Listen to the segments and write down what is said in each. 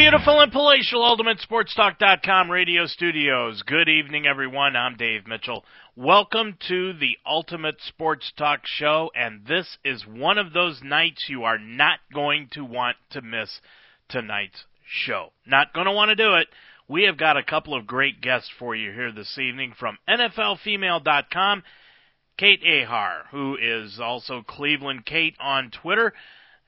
beautiful and palatial UltimateSportsTalk.com radio studios. Good evening, everyone. I'm Dave Mitchell. Welcome to the Ultimate Sports Talk Show, and this is one of those nights you are not going to want to miss tonight's show. Not going to want to do it. We have got a couple of great guests for you here this evening from NFLFemale.com. Kate Ahar, who is also Cleveland Kate on Twitter.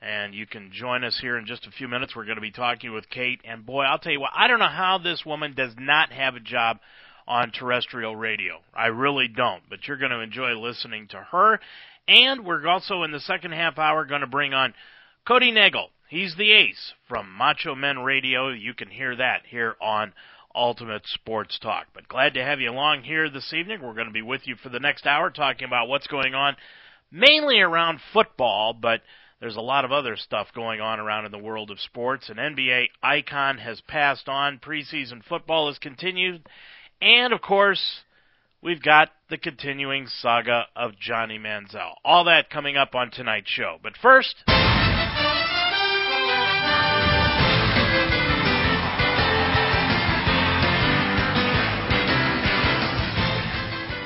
And you can join us here in just a few minutes. We're going to be talking with Kate. And boy, I'll tell you what, I don't know how this woman does not have a job on terrestrial radio. I really don't. But you're going to enjoy listening to her. And we're also in the second half hour going to bring on Cody Nagel. He's the ace from Macho Men Radio. You can hear that here on Ultimate Sports Talk. But glad to have you along here this evening. We're going to be with you for the next hour talking about what's going on mainly around football, but there's a lot of other stuff going on around in the world of sports. An NBA icon has passed on. Preseason football has continued. And, of course, we've got the continuing saga of Johnny Manziel. All that coming up on tonight's show. But first.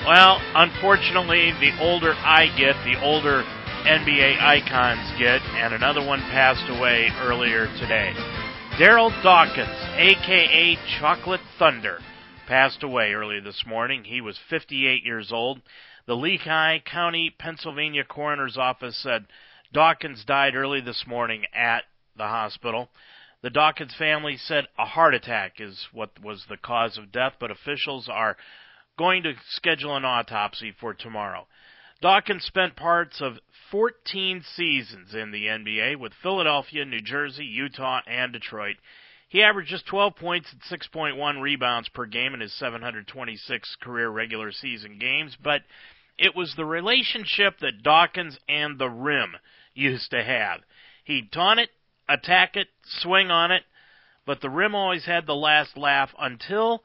Well, unfortunately, the older I get, the older NBA icons get, and another one passed away earlier today. Darryl Dawkins, aka Chocolate Thunder, passed away early this morning. He was 58 years old. The Lehigh County, Pennsylvania coroner's office said Dawkins died early this morning at the hospital. The Dawkins family said a heart attack is what was the cause of death, but officials are going to schedule an autopsy for tomorrow. Dawkins spent parts of 14 seasons in the NBA with Philadelphia, New Jersey, Utah, and Detroit. He averaged just 12 points and 6.1 rebounds per game in his 726 career regular season games, but it was the relationship that Dawkins and the rim used to have. He'd taunt it, attack it, swing on it, but the rim always had the last laugh until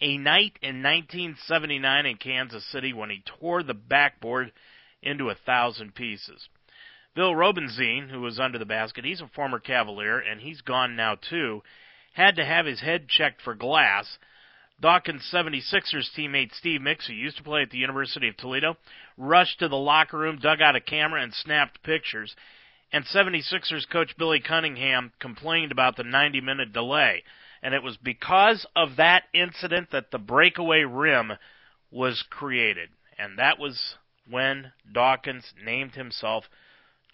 a night in 1979 in Kansas City when he tore the backboard into a thousand pieces. Bill Robinzine, who was under the basket, he's a former Cavalier, and he's gone now too, had to have his head checked for glass. Dawkins 76ers teammate Steve Mix, who used to play at the University of Toledo, rushed to the locker room, dug out a camera, and snapped pictures. And 76ers coach Billy Cunningham complained about the 90 minute delay. And it was because of that incident that the breakaway rim was created. And that was when Dawkins named himself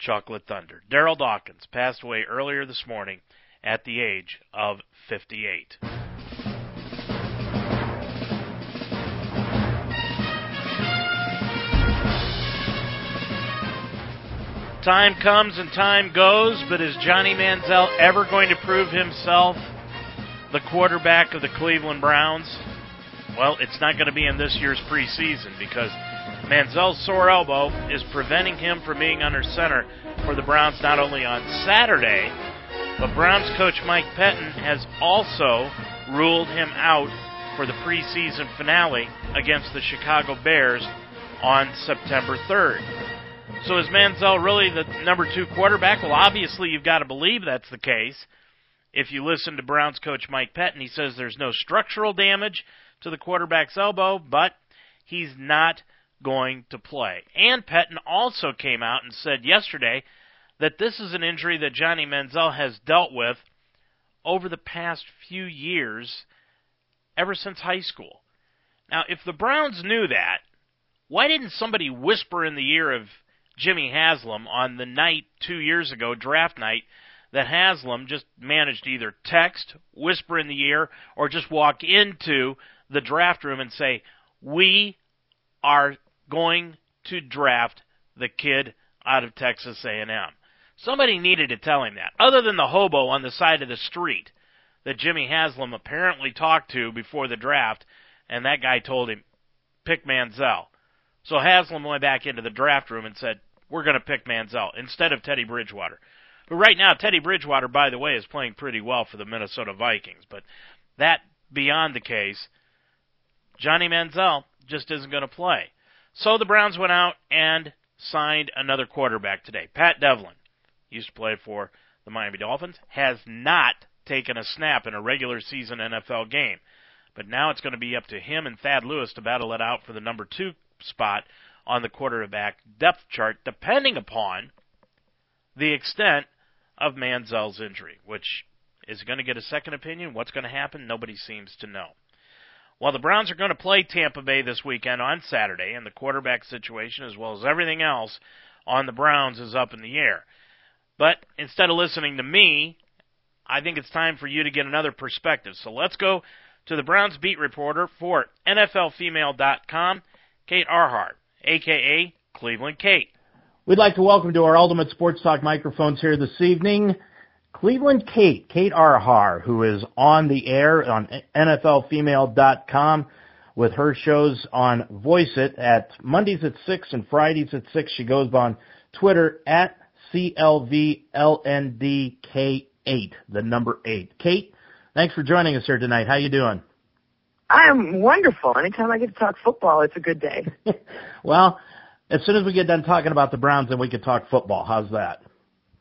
Chocolate Thunder. Darryl Dawkins passed away earlier this morning at the age of 58. Time comes and time goes, but is Johnny Manziel ever going to prove himself the quarterback of the Cleveland Browns? Well, it's not going to be in this year's preseason because Manziel's sore elbow is preventing him from being under center for the Browns not only on Saturday, but Browns coach Mike Pettine has also ruled him out for the preseason finale against the Chicago Bears on September 3rd. So is Manziel really the number two quarterback? Well, obviously you've got to believe that's the case. If you listen to Browns coach Mike Pettine, he says there's no structural damage to the quarterback's elbow, but he's not going to play. And Pettine also came out and said yesterday that this is an injury that Johnny Manziel has dealt with over the past few years, ever since high school. Now, if the Browns knew that, why didn't somebody whisper in the ear of Jimmy Haslam on the night two years ago, draft night, that Haslam just managed to either text, whisper in the ear, or just walk into the draft room and say, We are going to draft the kid out of Texas A&M. Somebody needed to tell him that, other than the hobo on the side of the street that Jimmy Haslam apparently talked to before the draft, and that guy told him, pick Manziel. So Haslam went back into the draft room and said, we're going to pick Manziel instead of Teddy Bridgewater. But right now, Teddy Bridgewater, by the way, is playing pretty well for the Minnesota Vikings. But that beyond the case, Johnny Manziel just isn't going to play. So the Browns went out and signed another quarterback today. Pat Devlin used to play for the Miami Dolphins, has not taken a snap in a regular season NFL game. But now it's going to be up to him and Thad Lewis to battle it out for the number two spot on the quarterback depth chart, depending upon the extent of Manziel's injury, which is going to get a second opinion. What's going to happen? Nobody seems to know. Well, the Browns are going to play Tampa Bay this weekend on Saturday, and the quarterback situation, as well as everything else on the Browns, is up in the air. But instead of listening to me, I think it's time for you to get another perspective. So let's go to the Browns beat reporter for NFLFemale.com, Kate Arhart, aka Cleveland Kate. We'd like to welcome to our Ultimate Sports Talk microphones here this evening Cleveland Kate, Kate Arhar, who is on the air on NFLFemale.com with her shows on Voice It at Mondays at 6 and Fridays at 6. She goes on Twitter at CLVLNDK8, the number 8. Kate, thanks for joining us here tonight. How you doing? I'm wonderful. Anytime I get to talk football, it's a good day. well, as soon as we get done talking about the Browns, then we can talk football. How's that?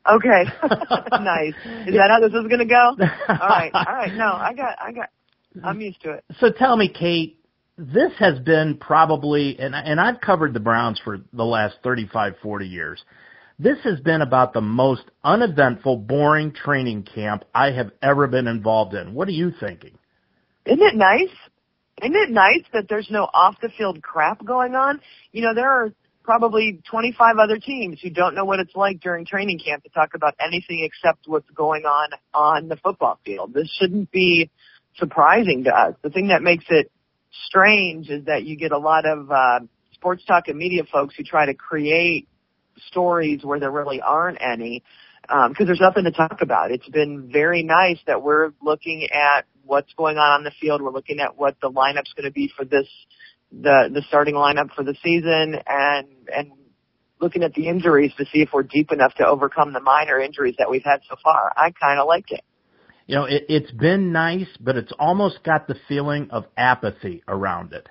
Okay. nice. Is that how this is going to go? All right. All right. No, I got, I got, I'm used to it. So tell me, Kate, this has been probably, and, and I've covered the Browns for the last 35, 40 years. This has been about the most uneventful, boring training camp I have ever been involved in. What are you thinking? Isn't it nice? Isn't it nice that there's no off the field crap going on? You know, there are probably 25 other teams who don't know what it's like during training camp to talk about anything except what's going on on the football field. This shouldn't be surprising to us. The thing that makes it strange is that you get a lot of uh, sports talk and media folks who try to create stories where there really aren't any because um, there's nothing to talk about. It's been very nice that we're looking at what's going on on the field. We're looking at what the lineup's going to be for this the the starting lineup for the season and and looking at the injuries to see if we're deep enough to overcome the minor injuries that we've had so far. I kind of like it. You know, it, it's been nice, but it's almost got the feeling of apathy around it.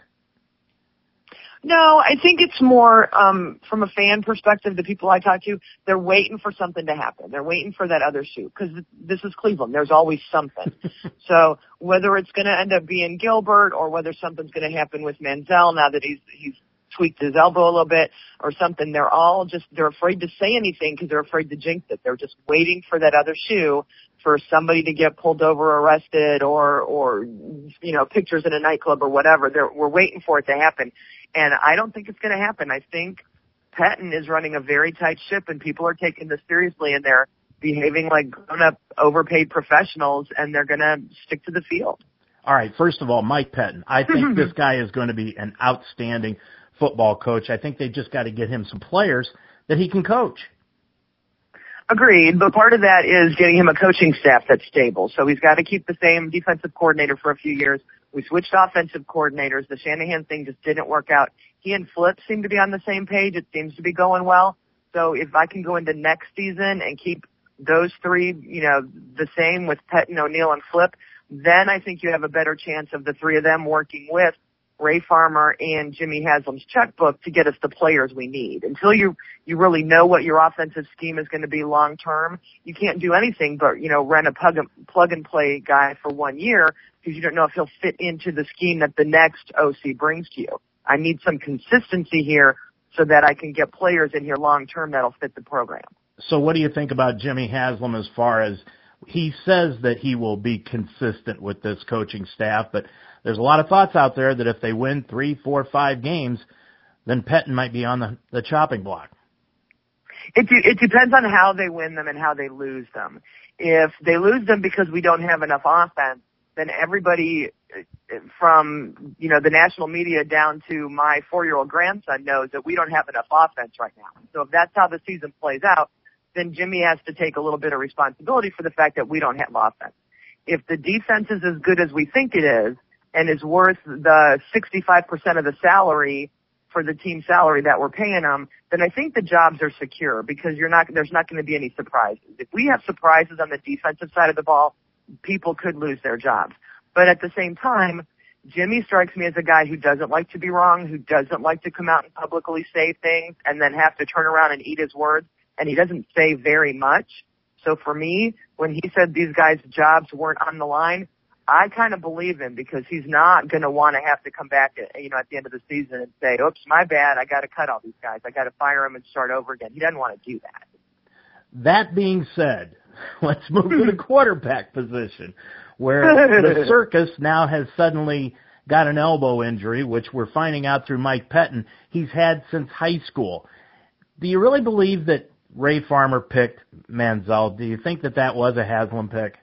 No, I think it's more um, from a fan perspective. The people I talk to, they're waiting for something to happen. They're waiting for that other shoe because this is Cleveland. There's always something. so whether it's going to end up being Gilbert or whether something's going to happen with Manziel now that he's he's tweaked his elbow a little bit or something, they're all just they're afraid to say anything because they're afraid to jinx it. They're just waiting for that other shoe for somebody to get pulled over, arrested, or or you know pictures in a nightclub or whatever. They're, we're waiting for it to happen and I don't think it's going to happen. I think Pettine is running a very tight ship, and people are taking this seriously, and they're behaving like grown-up, overpaid professionals, and they're going to stick to the field. All right. First of all, Mike Pettine. I think this guy is going to be an outstanding football coach. I think they just got to get him some players that he can coach. Agreed, but part of that is getting him a coaching staff that's stable. So he's got to keep the same defensive coordinator for a few years. We switched offensive coordinators. The Shanahan thing just didn't work out. He and Flip seem to be on the same page. It seems to be going well. So if I can go into next season and keep those three, you know, the same with Pettine, O'Neil, and Flip, then I think you have a better chance of the three of them working with Ray Farmer and Jimmy Haslam's checkbook to get us the players we need. Until you you really know what your offensive scheme is going to be long term, you can't do anything but you know rent a plug and, plug and play guy for one year because you don't know if he'll fit into the scheme that the next OC brings to you. I need some consistency here so that I can get players in here long term that'll fit the program. So what do you think about Jimmy Haslam as far as he says that he will be consistent with this coaching staff, but there's a lot of thoughts out there that if they win three, four, five games, then Pettine might be on the, the chopping block. It, it depends on how they win them and how they lose them. If they lose them because we don't have enough offense, then everybody from, you know, the national media down to my four-year-old grandson knows that we don't have enough offense right now. So if that's how the season plays out, then Jimmy has to take a little bit of responsibility for the fact that we don't have offense. If the defense is as good as we think it is, and is worth the 65% of the salary for the team salary that we're paying them, then I think the jobs are secure because you're not, there's not going to be any surprises. If we have surprises on the defensive side of the ball, people could lose their jobs. But at the same time, Jimmy strikes me as a guy who doesn't like to be wrong, who doesn't like to come out and publicly say things and then have to turn around and eat his words. And he doesn't say very much. So for me, when he said these guys' jobs weren't on the line, I kind of believe him because he's not going to want to have to come back, at, you know, at the end of the season and say, "Oops, my bad. I got to cut all these guys. I got to fire them and start over again." He doesn't want to do that. That being said, let's move to the quarterback position, where the circus now has suddenly got an elbow injury, which we're finding out through Mike Pettine he's had since high school. Do you really believe that Ray Farmer picked Manziel? Do you think that that was a Haslam pick?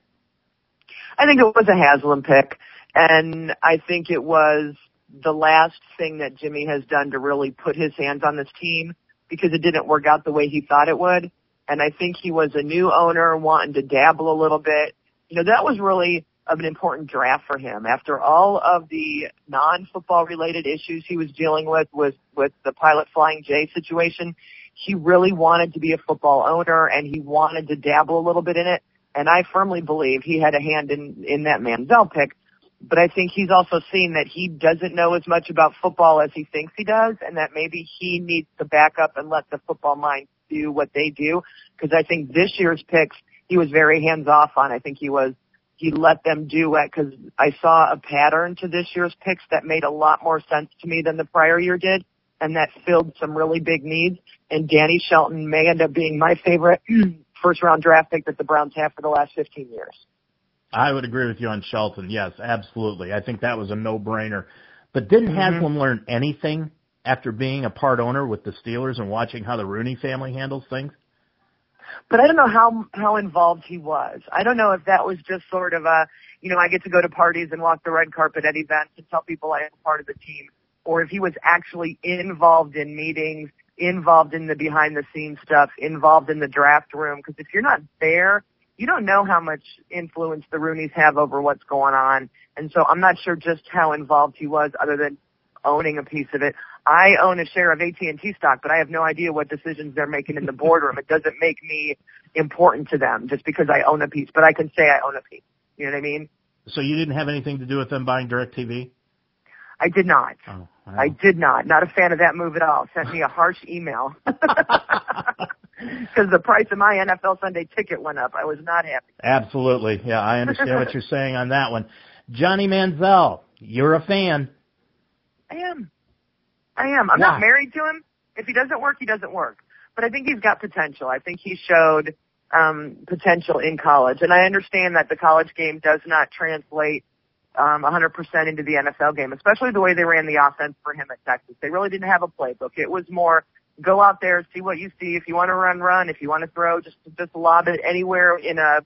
I think it was a Haslam pick, and I think it was the last thing that Jimmy has done to really put his hands on this team because it didn't work out the way he thought it would. And I think he was a new owner wanting to dabble a little bit. You know, that was really of an important draft for him after all of the non-football related issues he was dealing with with with the pilot flying J situation. He really wanted to be a football owner and he wanted to dabble a little bit in it. And I firmly believe he had a hand in in that Manziel pick. But I think he's also seen that he doesn't know as much about football as he thinks he does, and that maybe he needs to back up and let the football mind do what they do. Because I think this year's picks he was very hands off on. I think he was he let them do it because I saw a pattern to this year's picks that made a lot more sense to me than the prior year did, and that filled some really big needs. And Danny Shelton may end up being my favorite first round draft pick that the Browns have for the last 15 years. I would agree with you on Shelton. Yes, absolutely. I think that was a no brainer. But didn't mm-hmm. Haslam learn anything after being a part owner with the Steelers and watching how the Rooney family handles things? but I don't know how how involved he was. I don't know if that was just sort of a, you know, I get to go to parties and walk the red carpet at events and tell people I am part of the team, or if he was actually involved in meetings, involved in the behind the scenes stuff, involved in the draft room. Because if you're not there, you don't know how much influence the Rooneys have over what's going on. And so I'm not sure just how involved he was, other than owning a piece of it. I own a share of AT&T stock, but I have no idea what decisions they're making in the boardroom. it doesn't make me important to them just because I own a piece, but I can say I own a piece. You know what I mean? So you didn't have anything to do with them buying DirecTV? I did not. Oh, wow. I did not. Not a fan of that move at all. Sent me a harsh email. Because the price of my NFL Sunday ticket went up. I was not happy. Absolutely. Yeah, I understand what you're saying on that one. Johnny Manziel, you're a fan. I am. I am. I'm Why? not married to him. If he doesn't work, he doesn't work. But I think he's got potential. I think he showed um, potential in college, and I understand that the college game does not translate um, 100% into the NFL game, especially the way they ran the offense for him at Texas. They really didn't have a playbook. It was more go out there, see what you see. If you want to run, run. If you want to throw, just just lob it anywhere in a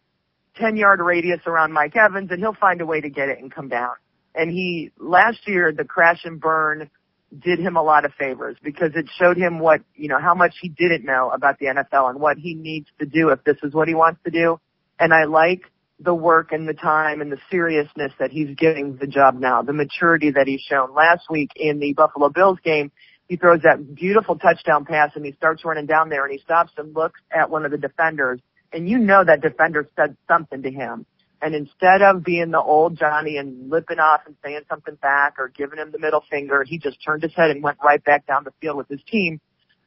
10 yard radius around Mike Evans, and he'll find a way to get it and come down. And he last year the crash and burn did him a lot of favors because it showed him what, you know, how much he didn't know about the NFL and what he needs to do if this is what he wants to do. And I like the work and the time and the seriousness that he's giving the job now, the maturity that he's shown. Last week in the Buffalo Bills game, he throws that beautiful touchdown pass and he starts running down there and he stops and looks at one of the defenders and you know that defender said something to him. And instead of being the old Johnny and lipping off and saying something back or giving him the middle finger, he just turned his head and went right back down the field with his team.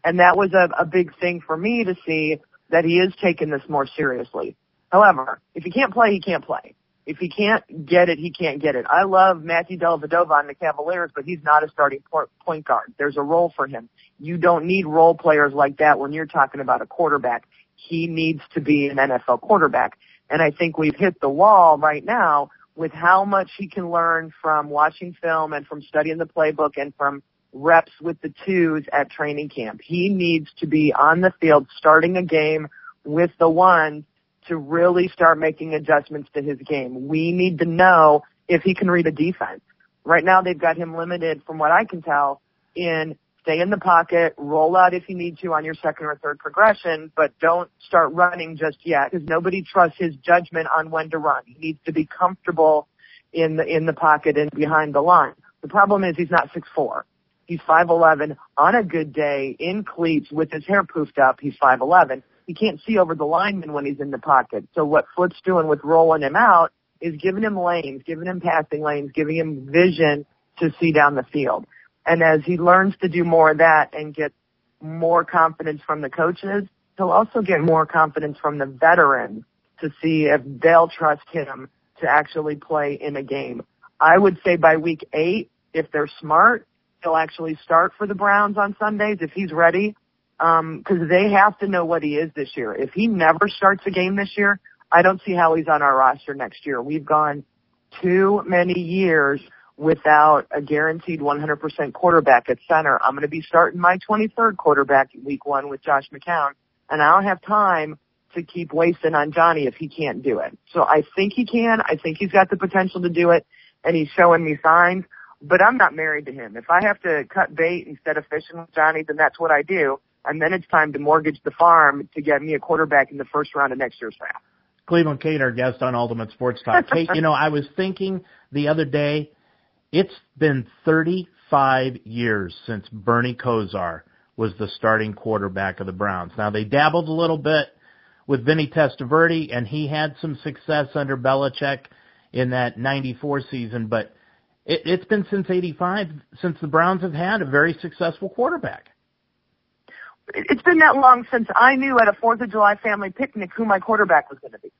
And that was a, a big thing for me to see that he is taking this more seriously. However, if he can't play, he can't play. If he can't get it, he can't get it. I love Matthew Dellavedova on the Cavaliers, but he's not a starting point guard. There's a role for him. You don't need role players like that when you're talking about a quarterback. He needs to be an NFL quarterback. And I think we've hit the wall right now with how much he can learn from watching film and from studying the playbook and from reps with the twos at training camp. He needs to be on the field starting a game with the ones to really start making adjustments to his game. We need to know if he can read a defense. Right now they've got him limited from what I can tell in stay in the pocket, roll out if you need to on your second or third progression, but don't start running just yet because nobody trusts his judgment on when to run. He needs to be comfortable in the, in the pocket and behind the line. The problem is he's not six four. He's 5'11. On a good day, in cleats, with his hair poofed up, he's 5'11 you can't see over the lineman when he's in the pocket. So what Foot's doing with rolling him out is giving him lanes, giving him passing lanes, giving him vision to see down the field. And as he learns to do more of that and get more confidence from the coaches, he'll also get more confidence from the veterans to see if they'll trust him to actually play in a game. I would say by week eight, if they're smart, he'll actually start for the Browns on Sundays. If he's ready, um, cause they have to know what he is this year. If he never starts a game this year, I don't see how he's on our roster next year. We've gone too many years without a guaranteed 100% quarterback at center. I'm going to be starting my 23rd quarterback week one with Josh McCown, and I don't have time to keep wasting on Johnny if he can't do it. So I think he can. I think he's got the potential to do it, and he's showing me signs. But I'm not married to him. If I have to cut bait instead of fishing with Johnny, then that's what I do. And then it's time to mortgage the farm to get me a quarterback in the first round of next year's draft. Cleveland Kate, our guest on Ultimate Sports Talk. Kate, you know, I was thinking the other day, it's been 35 years since Bernie Kosar was the starting quarterback of the Browns. Now they dabbled a little bit with Vinny Testaverde, and he had some success under Belichick in that 94 season, but it, it's been since 85 since the Browns have had a very successful quarterback. It's been that long since I knew at a 4th of July family picnic who my quarterback was going to be.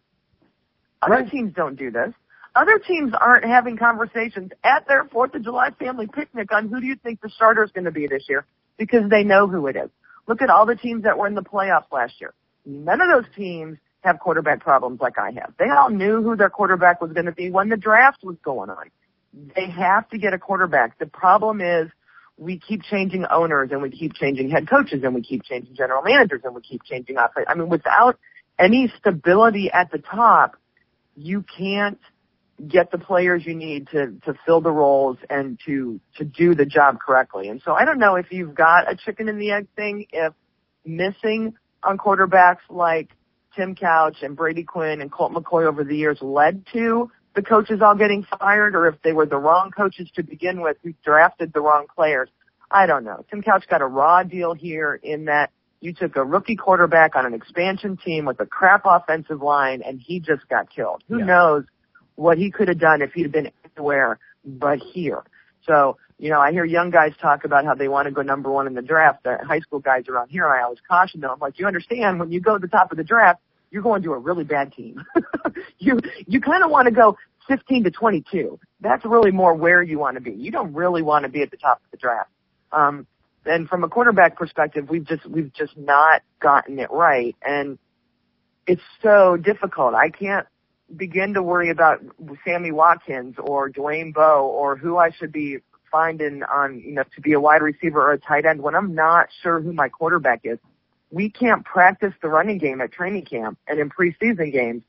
Other Right. teams don't do this. Other teams aren't having conversations at their 4th of July family picnic on who do you think the starter is going to be this year because they know who it is. Look at all the teams that were in the playoffs last year. None of those teams have quarterback problems like I have. They all knew who their quarterback was going to be when the draft was going on. They have to get a quarterback. The problem is we keep changing owners and we keep changing head coaches and we keep changing general managers and we keep changing offense. I mean, without any stability at the top, you can't get the players you need to to fill the roles and to to do the job correctly. And so I don't know if you've got a chicken and the egg thing if missing on quarterbacks like Tim Couch and Brady Quinn and Colt McCoy over the years led to the coaches all getting fired or if they were the wrong coaches to begin with who drafted the wrong players. I don't know. Tim Couch got a raw deal here in that you took a rookie quarterback on an expansion team with a crap offensive line and he just got killed. Who Yeah. knows what he could have done if he'd been anywhere but here. So, you know, I hear young guys talk about how they want to go number one in the draft. The high school guys around here, I always caution them. I'm like, you understand when you go to the top of the draft, you're going to a really bad team. you, you kind of want to go 15 to 22. That's really more where you want to be. You don't really want to be at the top of the draft. Um, and from a quarterback perspective, we've just, we've just not gotten it right. And it's so difficult. I can't begin to worry about Sammy Watkins or Dwayne Bowe or who I should be finding on, you know, to be a wide receiver or a tight end when I'm not sure who my quarterback is. We can't practice the running game at training camp and in preseason games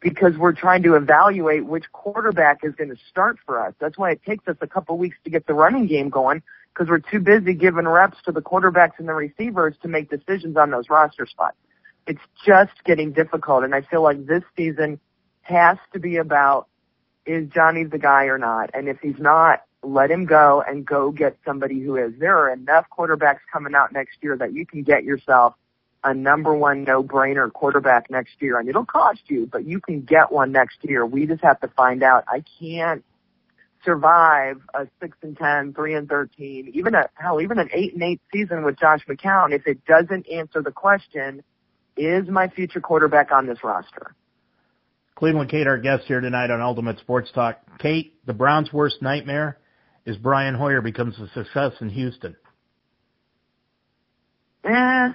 because we're trying to evaluate which quarterback is going to start for us. That's why it takes us a couple weeks to get the running game going because we're too busy giving reps to the quarterbacks and the receivers to make decisions on those roster spots. It's just getting difficult and I feel like this season has to be about is Johnny the guy or not? And if he's not, let him go and go get somebody who is. There are enough quarterbacks coming out next year that you can get yourself a number one no-brainer quarterback next year, and it'll cost you, but you can get one next year. We just have to find out. I can't survive a six and ten, three and thirteen, even a hell, even an eight and eight season with Josh McCown if it doesn't answer the question: Is my future quarterback on this roster? Cleveland Kate, our guest here tonight on Ultimate Sports Talk. Kate, the Browns' worst nightmare is Brian Hoyer becomes a success in Houston. Eh,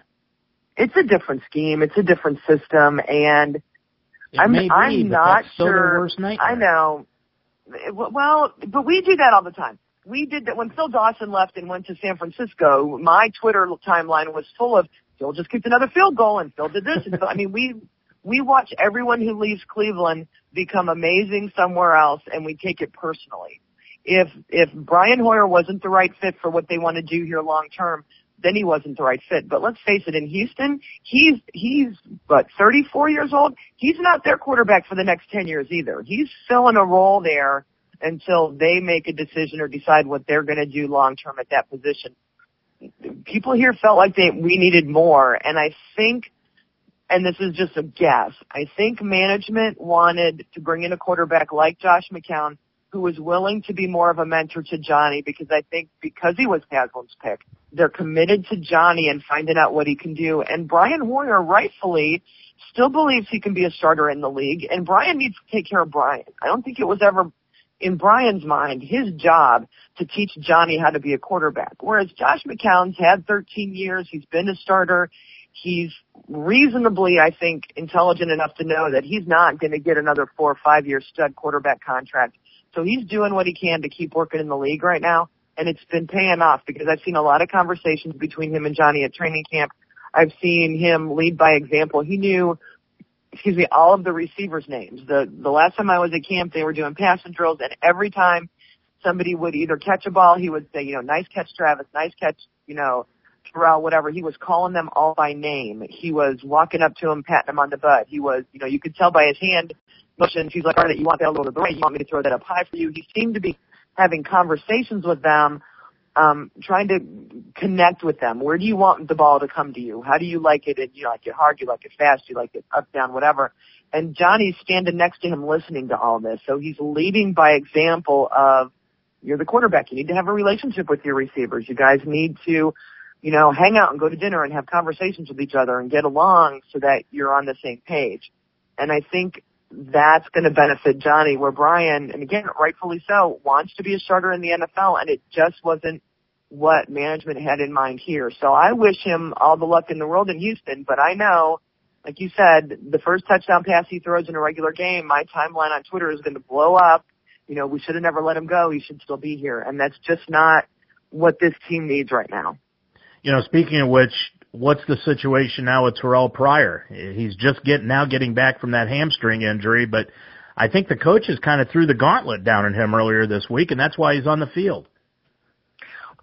it's a different scheme. It's a different system, and It I'm, be, I'm not that's still their sure. I know. Well, but we do that all the time. We did that when Phil Dawson left and went to San Francisco. My Twitter timeline was full of Phil just kicked another field goal and Phil did this. And Phil, I mean, we we watch everyone who leaves Cleveland become amazing somewhere else, and we take it personally. If if Brian Hoyer wasn't the right fit for what they want to do here long term, then he wasn't the right fit. But let's face it, in Houston, he's he's but 34 years old. He's not their quarterback for the next 10 years either. He's filling a role there until they make a decision or decide what they're going to do long term at that position. People here felt like they we needed more, and I think, and this is just a guess, I think management wanted to bring in a quarterback like Josh McCown who was willing to be more of a mentor to Johnny because I think because he was Haslam's pick, They're committed to Johnny and finding out what he can do. And Brian Hoyer rightfully still believes he can be a starter in the league. And Brian needs to take care of Brian. I don't think it was ever in Brian's mind his job to teach Johnny how to be a quarterback. Whereas Josh McCown's had 13 years. He's been a starter. He's reasonably, I think, intelligent enough to know that he's not going to get another four or five year stud quarterback contract. So he's doing what he can to keep working in the league right now. And it's been paying off because I've seen a lot of conversations between him and Johnny at training camp. I've seen him lead by example. He knew, excuse me, all of the receivers' names. The the last time I was at camp, they were doing passing drills, and every time somebody would either catch a ball, he would say, you know, nice catch, Travis, nice catch, you know, Terrell, whatever. He was calling them all by name. He was walking up to him, patting him on the butt. He was, you know, you could tell by his hand motions. He's like, all right, you want that a little bit right? You want me to throw that up high for you? He seemed to be having conversations with them, um, trying to connect with them. Where do you want the ball to come to you? How do you like it? Do you like it hard? Do you like it fast? Do you like it up, down, whatever? And Johnny's standing next to him listening to all this. So he's leading by example of, you're the quarterback. You need to have a relationship with your receivers. You guys need to you know, hang out and go to dinner and have conversations with each other and get along so that you're on the same page. And I think that's going to benefit Johnny where Brian, and again, rightfully so, wants to be a starter in the NFL and it just wasn't what management had in mind here. So I wish him all the luck in the world in Houston, but I know, like you said, the first touchdown pass he throws in a regular game, my timeline on Twitter is going to blow up. You know, we should have never let him go. He should still be here. And that's just not what this team needs right now. You know, speaking of which, what's the situation now with Terrell Pryor? He's just getting now getting back from that hamstring injury, but I think the coaches kind of threw the gauntlet down on him earlier this week, and that's why he's on the field.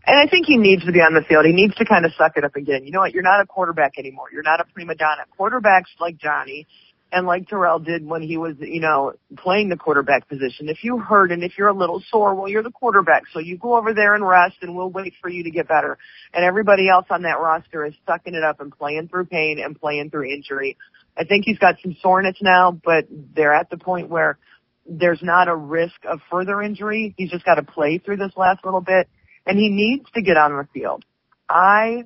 And I think he needs to be on the field. He needs to kind of suck it up again. You know what? You're not a quarterback anymore. You're not a prima donna. Quarterbacks like Johnny and like Terrell did when he was, you know, playing the quarterback position. If you hurt and if you're a little sore, well, you're the quarterback, so you go over there and rest, and we'll wait for you to get better. And everybody else on that roster is sucking it up and playing through pain and playing through injury. I think he's got some soreness now, but they're at the point where there's not a risk of further injury. He's just got to play through this last little bit, and he needs to get on the field. I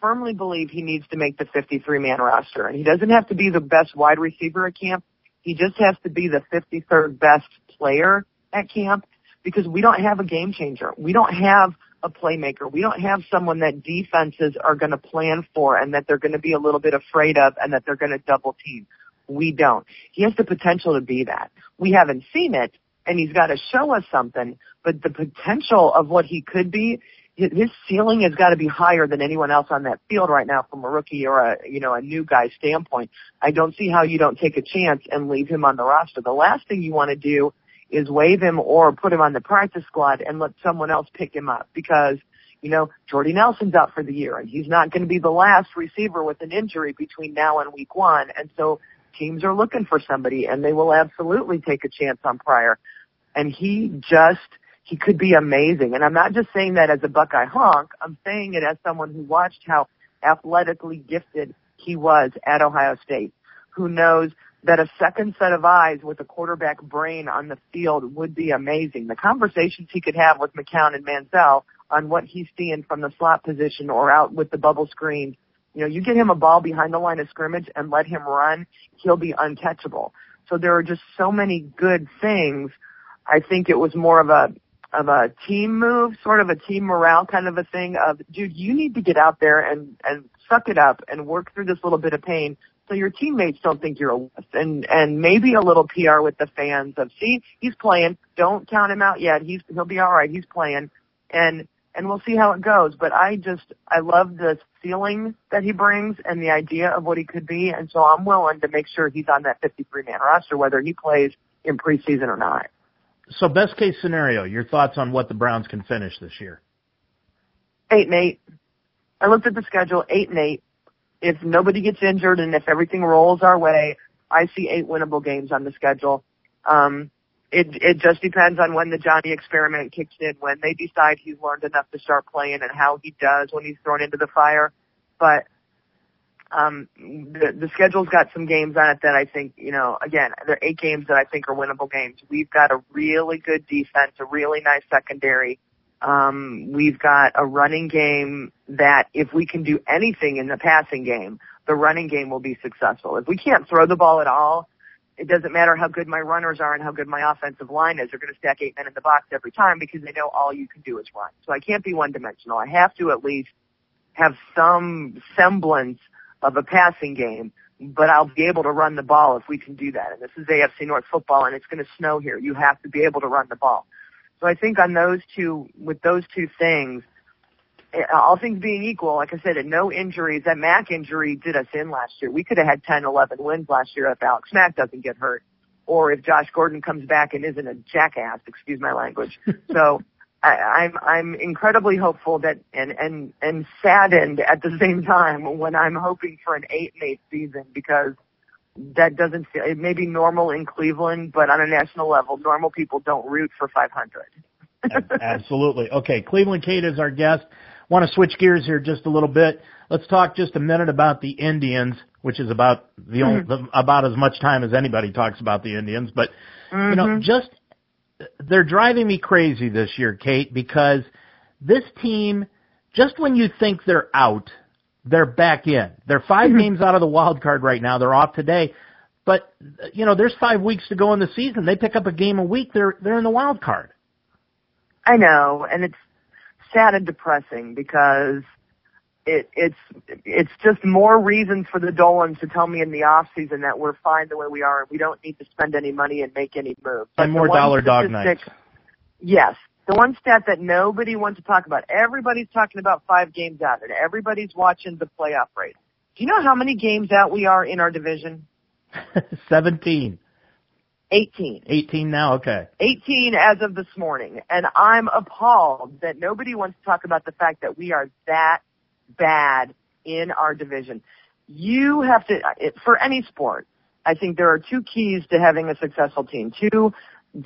firmly believe he needs to make the 53 man roster. And he doesn't have to be the best wide receiver at camp. He just has to be the 53rd best player at camp because we don't have a game changer. We don't have a playmaker. We don't have someone that defenses are going to plan for and that they're going to be a little bit afraid of and that they're going to double team. We don't. He has the potential to be that. We haven't seen it and he's got to show us something, but the potential of what he could be his ceiling has got to be higher than anyone else on that field right now from a rookie or a you know a new guy standpoint. I don't see how you don't take a chance and leave him on the roster. The last thing you want to do is waive him or put him on the practice squad and let someone else pick him up because you know Jordy Nelson's out for the year and he's not going to be the last receiver with an injury between now and week 1 and so teams are looking for somebody and they will absolutely take a chance on Pryor and he just he could be amazing. And I'm not just saying that as a Buckeye honk. I'm saying it as someone who watched how athletically gifted he was at Ohio State, who knows that a second set of eyes with a quarterback brain on the field would be amazing. The conversations he could have with McCown and Manziel on what he's seeing from the slot position or out with the bubble screen. You know, you get him a ball behind the line of scrimmage and let him run, he'll be untouchable. So there are just so many good things. I think it was more of a of a team move, sort of a team morale kind of a thing of, dude, you need to get out there and, and suck it up and work through this little bit of pain so your teammates don't think you're a. And, and maybe a little PR with the fans of, see, he's playing. Don't count him out yet. He's, he'll be alright. He's playing. And, and we'll see how it goes. But I just, I love the feeling that he brings and the idea of what he could be. And so I'm willing to make sure he's on that 53 man roster, whether he plays in preseason or not. So best case scenario, your thoughts on what the Browns can finish this year? Eight and eight. I looked at the schedule, eight and eight. If nobody gets injured and if everything rolls our way, I see eight winnable games on the schedule. Um, it it just depends on when the Johnny experiment kicks in, when they decide he's learned enough to start playing, and how he does when he's thrown into the fire. But um, the, the schedule's got some games on it that I think, you know, again, there are eight games that I think are winnable games. We've got a really good defense, a really nice secondary. Um, we've got a running game that if we can do anything in the passing game, the running game will be successful. If we can't throw the ball at all, it doesn't matter how good my runners are and how good my offensive line is. They're going to stack eight men in the box every time because they know all you can do is run. So I can't be one dimensional. I have to at least have some semblance of a passing game, but I'll be able to run the ball if we can do that. And this is AFC North football and it's going to snow here. You have to be able to run the ball. So I think on those two, with those two things, eh, all things being equal, like I said, and no injuries, that Mack injury did us in last year. We could have had 10, 11 wins last year if Alex Mack doesn't get hurt. Or if Josh Gordon comes back and isn't a jackass, excuse my language. so I, I'm I'm incredibly hopeful that and and and saddened at the same time when I'm hoping for an eight and eight season because that doesn't feel it may be normal in Cleveland, but on a national level, normal people don't root for 500. Absolutely. Okay, Cleveland Kate is our guest. Want to switch gears here just a little bit. Let's talk just a minute about the Indians, which is about the, only, Mm-hmm. the about as much time as anybody talks about the Indians. But you know, Mhm. just they're driving me crazy this year, Kate, because this team, just when you think they're out, they're back in. They're 5 Mhm. games out of the wild card right now. They're off today. But you know, there's five weeks to go in the season. They pick up a game a week. They're they're in the wild card. I know, and it's sad and depressing because it, it's it's just more reasons for the Dolans to tell me in the off season that we're fine the way we are and we don't need to spend any money and make any moves. And more dollar dog nights. Yes. The one stat that nobody wants to talk about. Everybody's talking about five games out and everybody's watching the playoff race. Do you know how many games out we are in our division? 17. 18. 18 now? Okay. 18 as of this morning. And I'm appalled that nobody wants to talk about the fact that we are that bad in our division. You have to, for any sport, I think there are two keys to having a successful team. Two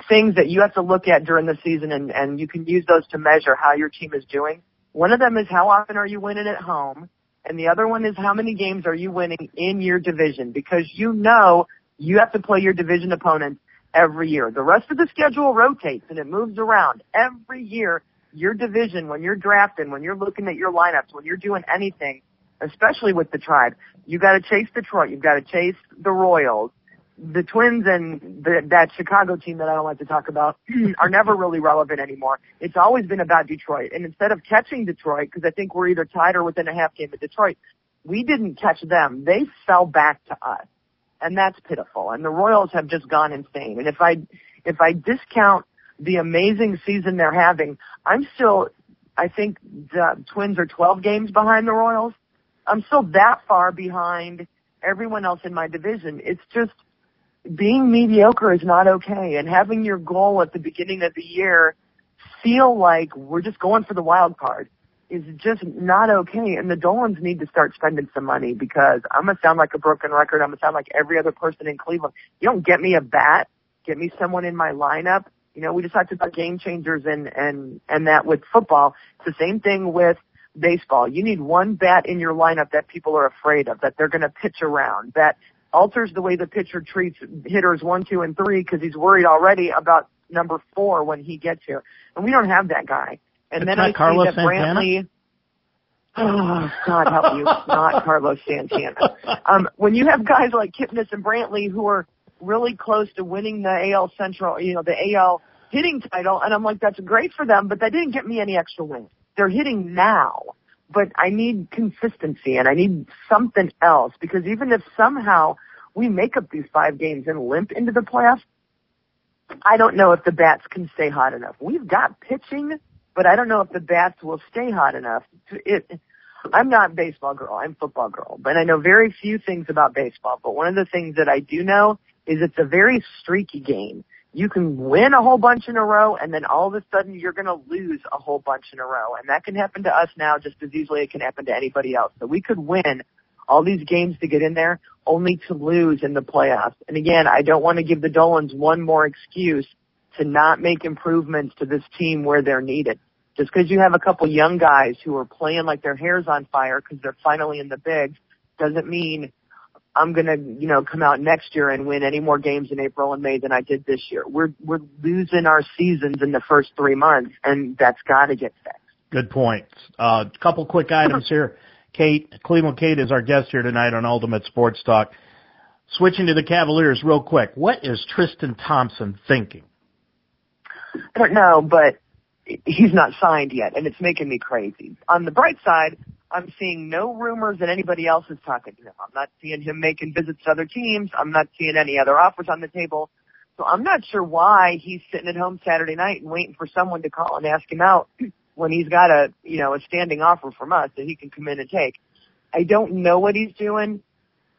things that you have to look at during the season and, and you can use those to measure how your team is doing. One of them is how often are you winning at home? And the other one is how many games are you winning in your division? Because you know you have to play your division opponents every year. The rest of the schedule rotates and it moves around. Every year, your division, when you're drafting, when you're looking at your lineups, when you're doing anything, especially with the tribe, you gotta chase Detroit, you've gotta chase the Royals. The Twins and the, that Chicago team that I don't like to talk about are never really relevant anymore. It's always been about Detroit. And instead of catching Detroit, because I think we're either tied or within a half game of Detroit, we didn't catch them. They fell back to us and that's pitiful. And the Royals have just gone insane. And if I if I discount the amazing season they're having, I'm still I think the Twins are 12 games behind the Royals. I'm still that far behind everyone else in my division. It's just being mediocre is not okay and having your goal at the beginning of the year feel like we're just going for the wild card is just not okay. And the Dolans need to start spending some money because I'm gonna sound like a broken record. I'm gonna sound like every other person in Cleveland. You don't get me a bat, get me someone in my lineup. You know, we just talked about game changers and and and that with football. It's the same thing with baseball. You need one bat in your lineup that people are afraid of, that they're gonna pitch around, that alters the way the pitcher treats hitters one, two, and three because he's worried already about number four when he gets here. And we don't have that guy. And It's then I see that Santana? Brantley. Oh God help you! Not Carlos Santana. Um, when you have guys like Kipnis and Brantley who are really close to winning the AL Central, you know, the AL hitting title, and I'm like, that's great for them, but that didn't get me any extra wins. They're hitting now, but I need consistency and I need something else because even if somehow we make up these five games and limp into the playoffs, I don't know if the bats can stay hot enough. We've got pitching, but I don't know if the bats will stay hot enough. It, I'm not baseball girl. I'm football girl, but I know very few things about baseball. But one of the things that I do know is it's a very streaky game. You can win a whole bunch in a row, and then all of a sudden you're going to lose a whole bunch in a row, and that can happen to us now just as easily it can happen to anybody else. So we could win all these games to get in there, only to lose in the playoffs. And again, I don't want to give the Dolans one more excuse to not make improvements to this team where they're needed. Just because you have a couple young guys who are playing like their hair's on fire because they're finally in the bigs doesn't mean I'm going to, you know, come out next year and win any more games in April and May than I did this year. We're we're losing our seasons in the first 3 months and that's got to get fixed. Good points. A uh, couple quick items here. Kate, Cleveland Kate is our guest here tonight on Ultimate Sports Talk. Switching to the Cavaliers real quick. What is Tristan Thompson thinking? I don't know, but he's not signed yet and it's making me crazy. On the bright side, I'm seeing no rumors that anybody else is talking to him. I'm not seeing him making visits to other teams. I'm not seeing any other offers on the table. So I'm not sure why he's sitting at home Saturday night and waiting for someone to call and ask him out when he's got a, you know, a standing offer from us that he can come in and take. I don't know what he's doing.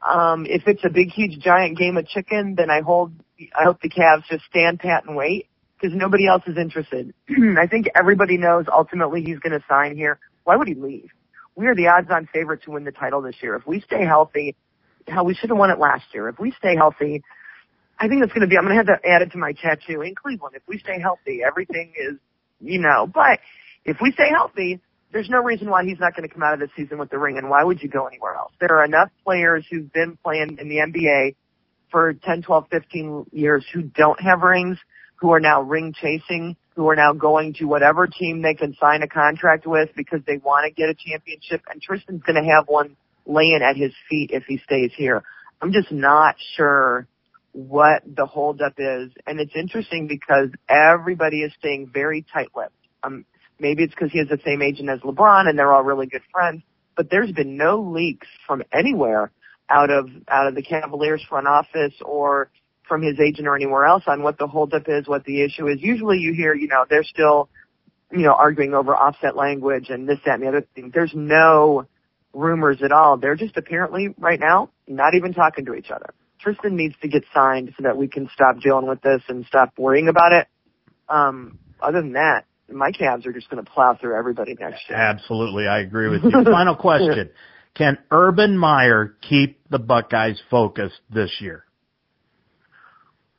Um, if it's a big, huge, giant game of chicken, then I hold, I hope the Cavs just stand pat and wait because nobody else is interested. I think everybody knows ultimately he's going to sign here. Why would he leave? We are the odds-on favorite to win the title this year. If we stay healthy, hell, we should have won it last year. If we stay healthy, I think it's going to be. I'm going to have to add it to my tattoo in Cleveland. If we stay healthy, everything is, you know. But if we stay healthy, there's no reason why he's not going to come out of this season with the ring. And why would you go anywhere else? There are enough players who've been playing in the NBA for 10, 12, 15 years who don't have rings, who are now ring chasing who are now going to whatever team they can sign a contract with because they want to get a championship. And Tristan's going to have one laying at his feet if he stays here. I'm just not sure what the holdup is. And it's interesting because everybody is staying very tight-lipped. Um, maybe it's because he has the same agent as LeBron and they're all really good friends, but there's been no leaks from anywhere out of, out of the Cavaliers front office or from his agent or anywhere else on what the holdup is, what the issue is. Usually you hear, you know, they're still, you know, arguing over offset language and this, that, and the other thing. There's no rumors at all. They're just apparently right now not even talking to each other. Tristan needs to get signed so that we can stop dealing with this and stop worrying about it. Um, other than that, my Cavs are just going to plow through everybody next year. Absolutely, I agree with you. Final question: Can Urban Meyer keep the Buckeyes focused this year?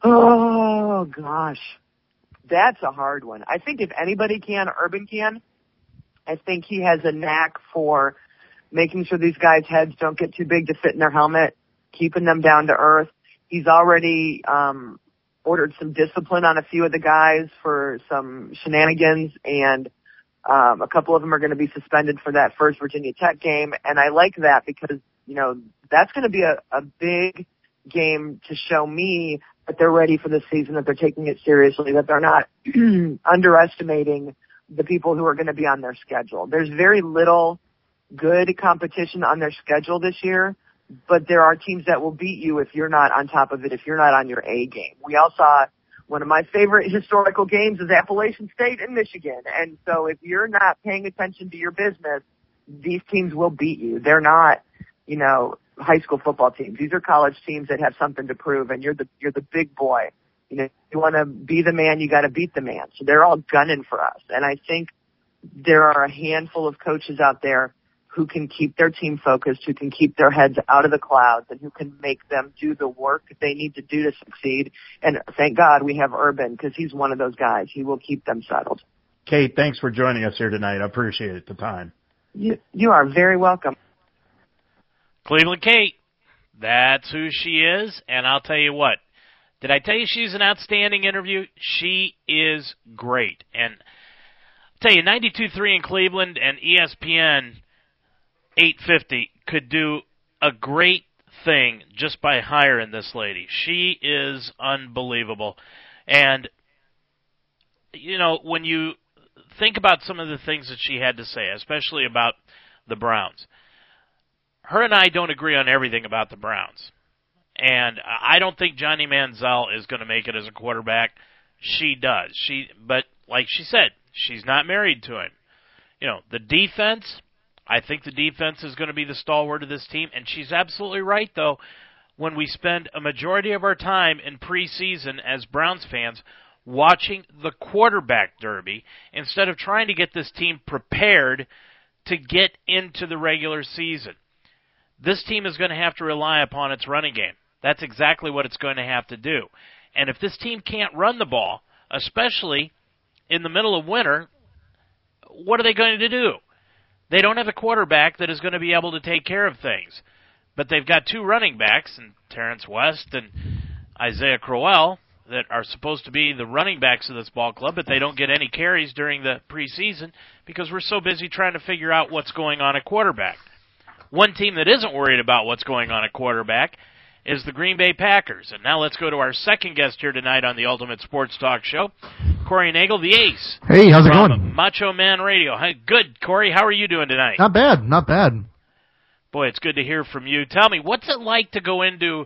Oh gosh, that's a hard one. I think if anybody can, Urban can. I think he has a knack for making sure these guys' heads don't get too big to fit in their helmet, keeping them down to earth. He's already um, ordered some discipline on a few of the guys for some shenanigans, and um, a couple of them are going to be suspended for that first Virginia Tech game. And I like that because you know that's going to be a, a big game to show me that they're ready for the season, that they're taking it seriously, that they're not underestimating the people who are going to be on their schedule. There's very little good competition on their schedule this year, but there are teams that will beat you if you're not on top of it, if you're not on your A game. We all saw one of my favorite historical games is Appalachian State and Michigan. And so if you're not paying attention to your business, these teams will beat you. They're not, you know, high school football teams. These are college teams that have something to prove, and you're the you're the big boy. You know, you want to be the man, you got to beat the man. So they're all gunning for us, and I think there are a handful of coaches out there who can keep their team focused, who can keep their heads out of the clouds, and who can make them do the work that they need to do to succeed. And thank God we have Urban because he's one of those guys. He will keep them settled. Kate, thanks for joining us here tonight. I appreciate it, the time. You, you are very welcome. Cleveland Kate. That's who she is, and I'll tell you what. Did I tell you she's an outstanding interview? She is great. And I'll tell you, 92.3 in Cleveland and ESPN 850 could do a great thing just by hiring this lady. She is unbelievable. And, you know, when you think about some of the things that she had to say, especially about the Browns – her and I don't agree on everything about the Browns. And I don't think Johnny Manziel is going to make it as a quarterback. She does. She but like she said, she's not married to him. You know, the defense, I think the defense is going to be the stalwart of this team and she's absolutely right though when we spend a majority of our time in preseason as Browns fans watching the quarterback derby instead of trying to get this team prepared to get into the regular season this team is going to have to rely upon its running game. That's exactly what it's going to have to do. And if this team can't run the ball, especially in the middle of winter, what are they going to do? They don't have a quarterback that is going to be able to take care of things. but they've got two running backs, and Terrence West and Isaiah Crowell, that are supposed to be the running backs of this ball club, but they don't get any carries during the preseason because we're so busy trying to figure out what's going on at quarterback. One team that isn't worried about what's going on at quarterback is the Green Bay Packers. And now let's go to our second guest here tonight on the Ultimate Sports Talk Show, Corey Nagel, the Ace. Hey, how's it going? Macho Man Radio. Good, Corey. How are you doing tonight? Not bad, not bad. Boy, it's good to hear from you. Tell me, what's it like to go into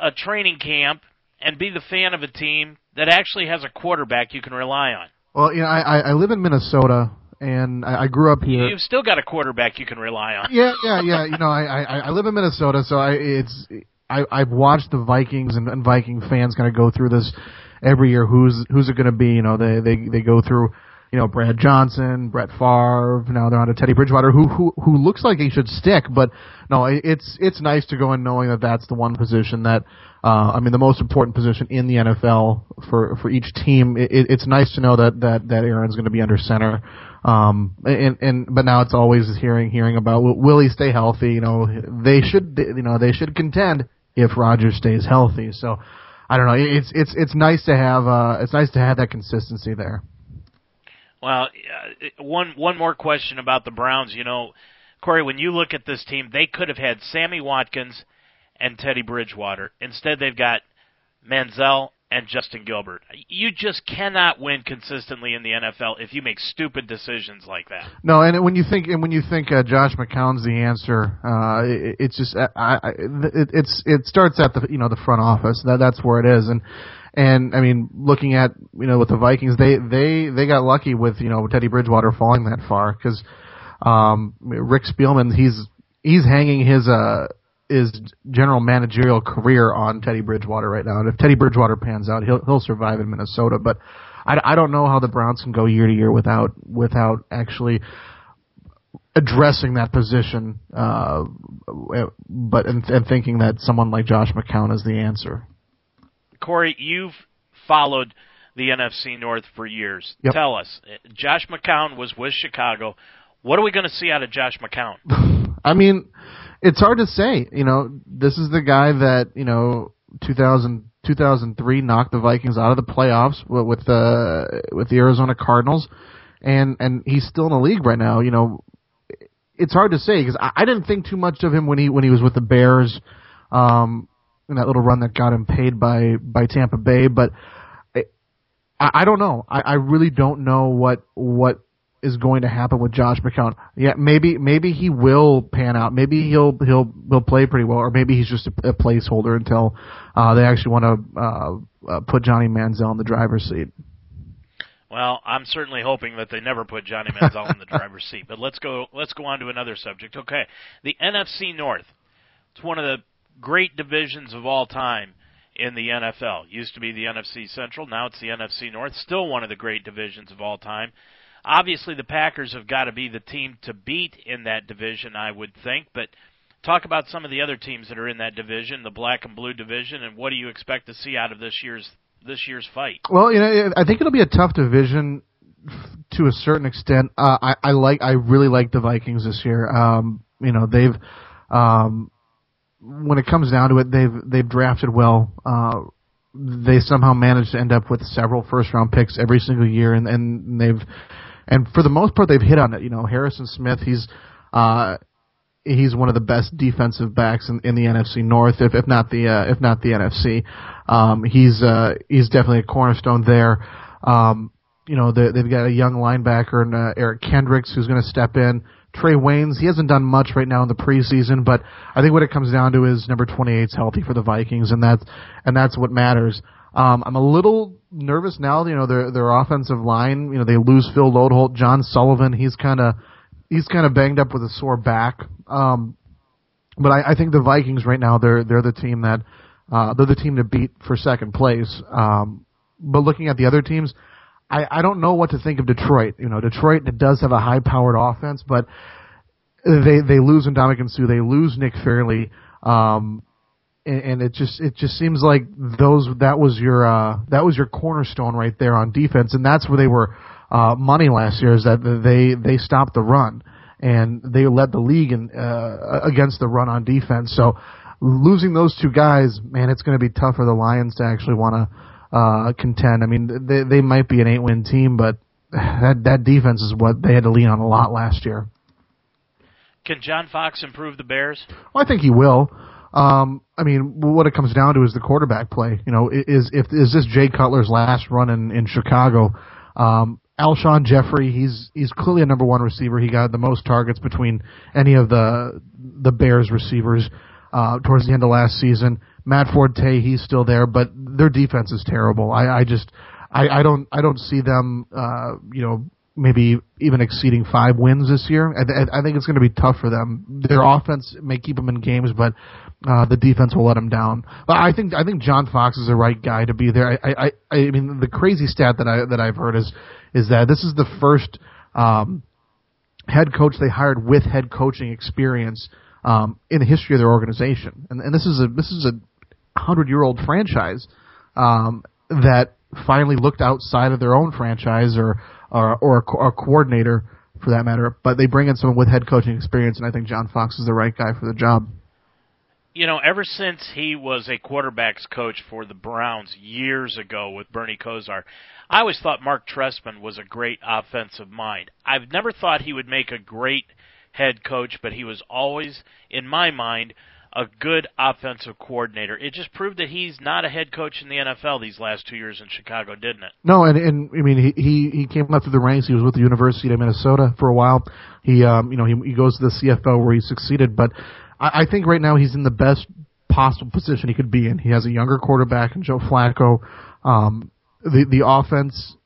a training camp and be the fan of a team that actually has a quarterback you can rely on? Well, you know, I I live in Minnesota, and I, I grew up here. You've still got a quarterback you can rely on. Yeah, yeah, yeah. You know, I I, I live in Minnesota, so I it's I I've watched the Vikings and, and Viking fans kind of go through this every year. Who's who's it going to be? You know, they they they go through. You know Brad Johnson, Brett Favre. Now they're on to Teddy Bridgewater, who who who looks like he should stick. But no, it's it's nice to go in knowing that that's the one position that uh, I mean, the most important position in the NFL for for each team. It, it's nice to know that that that Aaron's going to be under center. Um, and, and, but now it's always hearing, hearing about will, he stay healthy? You know, they should, you know, they should contend if Rodgers stays healthy. So, I don't know. It's, it's, it's nice to have, uh, it's nice to have that consistency there. Well, uh, one, one more question about the Browns. You know, Corey, when you look at this team, they could have had Sammy Watkins and Teddy Bridgewater. Instead, they've got Manziel and Justin Gilbert. You just cannot win consistently in the NFL if you make stupid decisions like that. No, and when you think and when you think uh, Josh McCown's the answer, uh, it, it's just uh, I, it, it's it starts at the you know the front office. That that's where it is, and and I mean looking at you know with the Vikings, they they they got lucky with you know Teddy Bridgewater falling that far because um, Rick Spielman he's he's hanging his uh his general managerial career on Teddy Bridgewater right now. And if Teddy Bridgewater pans out, he'll he'll survive in Minnesota. But I, I don't know how the Browns can go year to year without without actually addressing that position. Uh, but and, and thinking that someone like Josh McCown is the answer. Corey, you've followed the NFC North for years. Yep. Tell us, Josh McCown was with Chicago. What are we going to see out of Josh McCown? I mean, it's hard to say. You know, this is the guy that you know 2000, 2003 knocked the Vikings out of the playoffs with, with the with the Arizona Cardinals, and and he's still in the league right now. You know, it's hard to say because I, I didn't think too much of him when he when he was with the Bears, um, in that little run that got him paid by by Tampa Bay, but. I, I don't know. I, I really don't know what what is going to happen with Josh McCown. Yeah, maybe maybe he will pan out. Maybe he'll he'll he'll play pretty well, or maybe he's just a, a placeholder until uh, they actually want to uh, uh, put Johnny Manziel in the driver's seat. Well, I'm certainly hoping that they never put Johnny Manziel in the driver's seat. But let's go let's go on to another subject. Okay, the NFC North. It's one of the great divisions of all time in the NFL. Used to be the NFC Central, now it's the NFC North. Still one of the great divisions of all time. Obviously, the Packers have got to be the team to beat in that division, I would think. But talk about some of the other teams that are in that division, the black and blue division, and what do you expect to see out of this year's this year's fight? Well, you know, I think it'll be a tough division to a certain extent. Uh, I, I like, I really like the Vikings this year. Um, you know, they've, um, when it comes down to it, they've they've drafted well. Uh, they somehow managed to end up with several first round picks every single year, and, and they've and for the most part, they've hit on it. You know, Harrison Smith, he's uh, he's one of the best defensive backs in, in the NFC North, if if not the uh, if not the NFC. Um, he's uh, he's definitely a cornerstone there. Um, you know, they, they've got a young linebacker and uh, Eric Kendricks who's going to step in. Trae Waynes, he hasn't done much right now in the preseason, but I think what it comes down to is number 28 is healthy for the Vikings, and that's and that's what matters. Um, I'm a little nervous now. You know, their their offensive line. You know, they lose Phil Loadholt, John Sullivan. He's kind of he's kind of banged up with a sore back. Um, but I, I think the Vikings right now they're they're the team that uh, they're the team to beat for second place. Um, but looking at the other teams, I, I don't know what to think of Detroit. You know, Detroit does have a high powered offense, but they they lose Ndamukong Suh, they lose Nick Fairley. Um, and, and it just it just seems like those that was your uh, that was your cornerstone right there on defense, and that's where they were uh, money last year is that they they stopped the run, and they led the league in, uh, against the run on defense. So losing those two guys, man, it's going to be tough for the Lions to actually want to uh, contend. I mean, they they might be an eight win team, but that that defense is what they had to lean on a lot last year. Can John Fox improve the Bears? Well, I think he will. Um, I mean, what it comes down to is the quarterback play. You know, is if is this Jay Cutler's last run in in Chicago? Um, Alshon Jeffery, he's he's clearly a number one receiver. He got the most targets between any of the the Bears receivers uh, towards the end of last season. Matt Forte, he's still there, but their defense is terrible. I, I just I, I don't I don't see them uh, you know maybe even exceeding five wins this year. I, I think it's going to be tough for them. Their offense may keep them in games, but uh, the defense will let them down. But I think I think John Fox is the right guy to be there. I I, I mean the crazy stat that I that I've heard is is that this is the first um, head coach they hired with head coaching experience um, in the history of their organization, and, and this is a this is a hundred year old franchise um, that finally looked outside of their own franchise or or, or a, a coordinator for that matter, but they bring in someone with head coaching experience, and I think John Fox is the right guy for the job. You know, ever since he was a quarterbacks coach for the Browns years ago with Bernie Kosar, I always thought Marc Trestman was a great offensive mind. I've never thought he would make a great head coach, but he was always, in my mind, a good offensive coordinator. It just proved that he's not a head coach in the NFL these last two years in Chicago, didn't it? No, and and I mean he he, he came up through the ranks. He was with the University of Minnesota for a while. He um you know he he goes to the CFL where he succeeded, but I, I think right now he's in the best possible position he could be in. He has a younger quarterback in Joe Flacco. Um, the the offense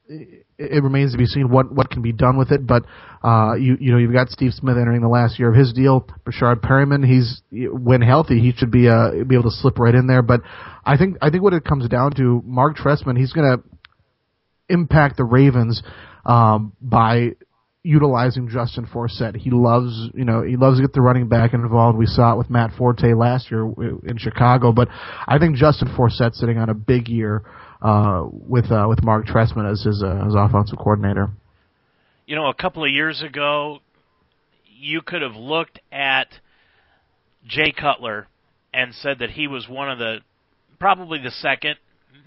it remains to be seen what what can be done with it. But uh, you you know you've got Steve Smith entering the last year of his deal. Breshad Perriman, he's when healthy, he should be uh be able to slip right in there. But I think I think what it comes down to, Marc Trestman, he's going to impact the Ravens um, by utilizing Justin Forsett. He loves, you know, he loves to get the running back involved. We saw it with Matt Forte last year in Chicago, but I think Justin Forsett sitting on a big year uh, with uh, with Marc Trestman as his uh, his offensive coordinator. You know, a couple of years ago, you could have looked at Jay Cutler and said that he was one of the probably the second,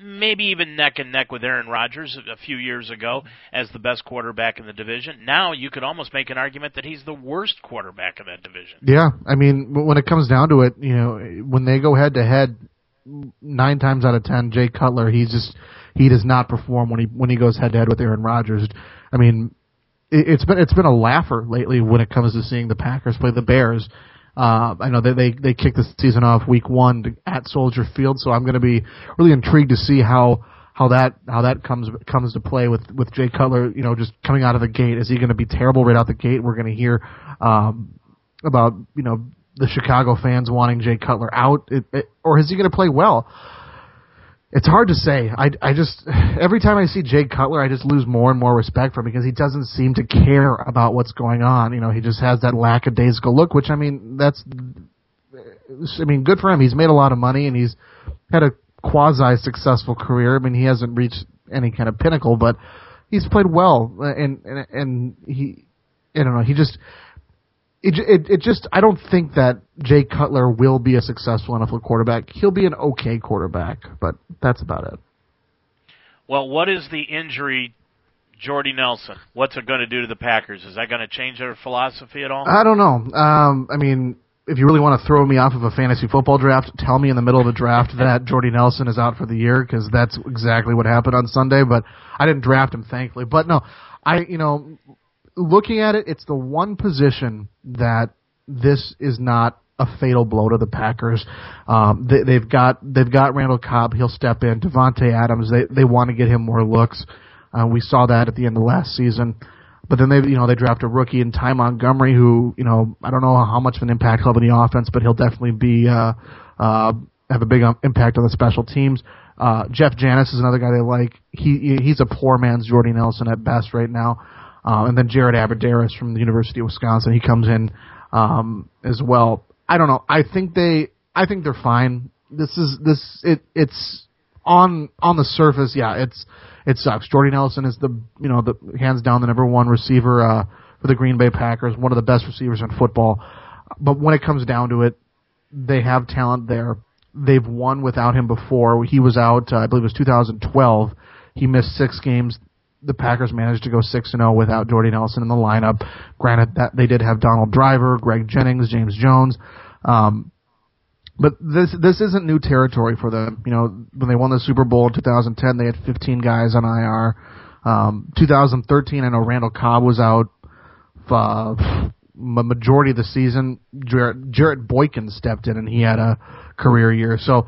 maybe even neck and neck with Aaron Rodgers a few years ago as the best quarterback in the division. Now you could almost make an argument that he's the worst quarterback in that division. Yeah, I mean, when it comes down to it, you know, when they go head to head, nine times out of ten, Jay Cutler, he's just he does not perform when he when he goes head to head with Aaron Rodgers. I mean, it, it's been it's been a laugher lately when it comes to seeing the Packers play the Bears. Uh, I know they they they kicked the season off week one at Soldier Field, so I'm going to be really intrigued to see how how that how that comes comes to play with with Jay Cutler. You know, just coming out of the gate, is he going to be terrible right out the gate? We're going to hear um, about you know the Chicago fans wanting Jay Cutler out, it, it, or is he going to play well? It's hard to say. I, I just every time I see Jay Cutler, I just lose more and more respect for him because he doesn't seem to care about what's going on. You know, he just has that lackadaisical look, which I mean, that's, I mean, good for him. He's made a lot of money and he's had a quasi successful career. I mean, he hasn't reached any kind of pinnacle, but he's played well, uh, and and and he, I don't know, he just it, it, it just I don't think that Jay Cutler will be a successful NFL quarterback. He'll be an okay quarterback, but that's about it. Well, what is the injury Jordy Nelson? What's it going to do to the Packers? Is that going to change their philosophy at all? I don't know. Um, I mean, if you really want to throw me off of a fantasy football draft, tell me in the middle of the draft that Jordy Nelson is out for the year because that's exactly what happened on Sunday. But I didn't draft him, thankfully. But no, I you know looking at it, it's the one position that this is not a fatal blow to the Packers. Um, they, have got they've got Randall Cobb. He'll step in. Davante Adams. They they want to get him more looks. Uh, we saw that at the end of last season. But then they you know they draft a rookie in Ty Montgomery, who you know I don't know how much of an impact he'll have in the offense, but he'll definitely be uh, uh, have a big um, impact on the special teams. Uh, Jeff Janis is another guy they like. He he's a poor man's Jordy Nelson at best right now. Uh, and then Jared Abbrederis from the University of Wisconsin, he comes in um, as well. I don't know. I think they, I think they're fine. This is this it it's on on the surface. Yeah, it's it sucks. Jordy Nelson is the you know the hands down the number one receiver uh, for the Green Bay Packers, one of the best receivers in football. But when it comes down to it, they have talent there. They've won without him before. He was out, uh, I believe it was 2012. He missed six games. The Packers managed to go six and zero without Jordy Nelson in the lineup. Granted that they did have Donald Driver, Greg Jennings, James Jones. Um, but this this isn't new territory for them. You know, when they won the Super Bowl in 2010, they had 15 guys on IR. Um, 2013, I know Randall Cobb was out. Uh, majority of the season, Jarrett, Jarrett Boykin stepped in and he had a career year. So,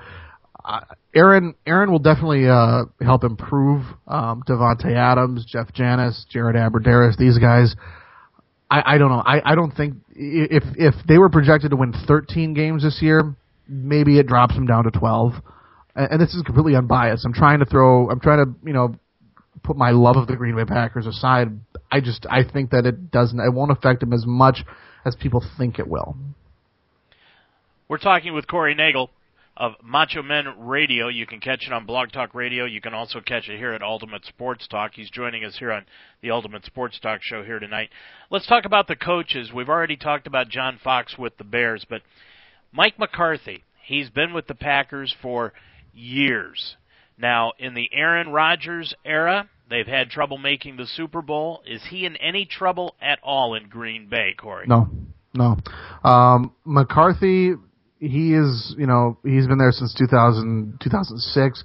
Aaron Aaron will definitely uh, help improve um, Davante Adams, Jeff Janis, Jared Abbrederis. These guys, I, I don't know. I, I don't think if if they were projected to win 13 games this year, maybe it drops them down to 12. And, and this is completely unbiased. I'm trying to throw. I'm trying to you know put my love of the Green Bay Packers aside. I just I think that it doesn't. It won't affect them as much as people think it will. We're talking with Corey Nagel of Macho Men Radio. You can catch it on Blog Talk Radio. You can also catch it here at Ultimate Sports Talk. He's joining us here on the Ultimate Sports Talk show here tonight. Let's talk about the coaches. We've already talked about John Fox with the Bears, but Mike McCarthy, he's been with the Packers for years. Now, in the Aaron Rodgers era, they've had trouble making the Super Bowl. Is he in any trouble at all in Green Bay, Corey? No, no. Um, McCarthy, he is, you know, he's been there since 2000, 2006.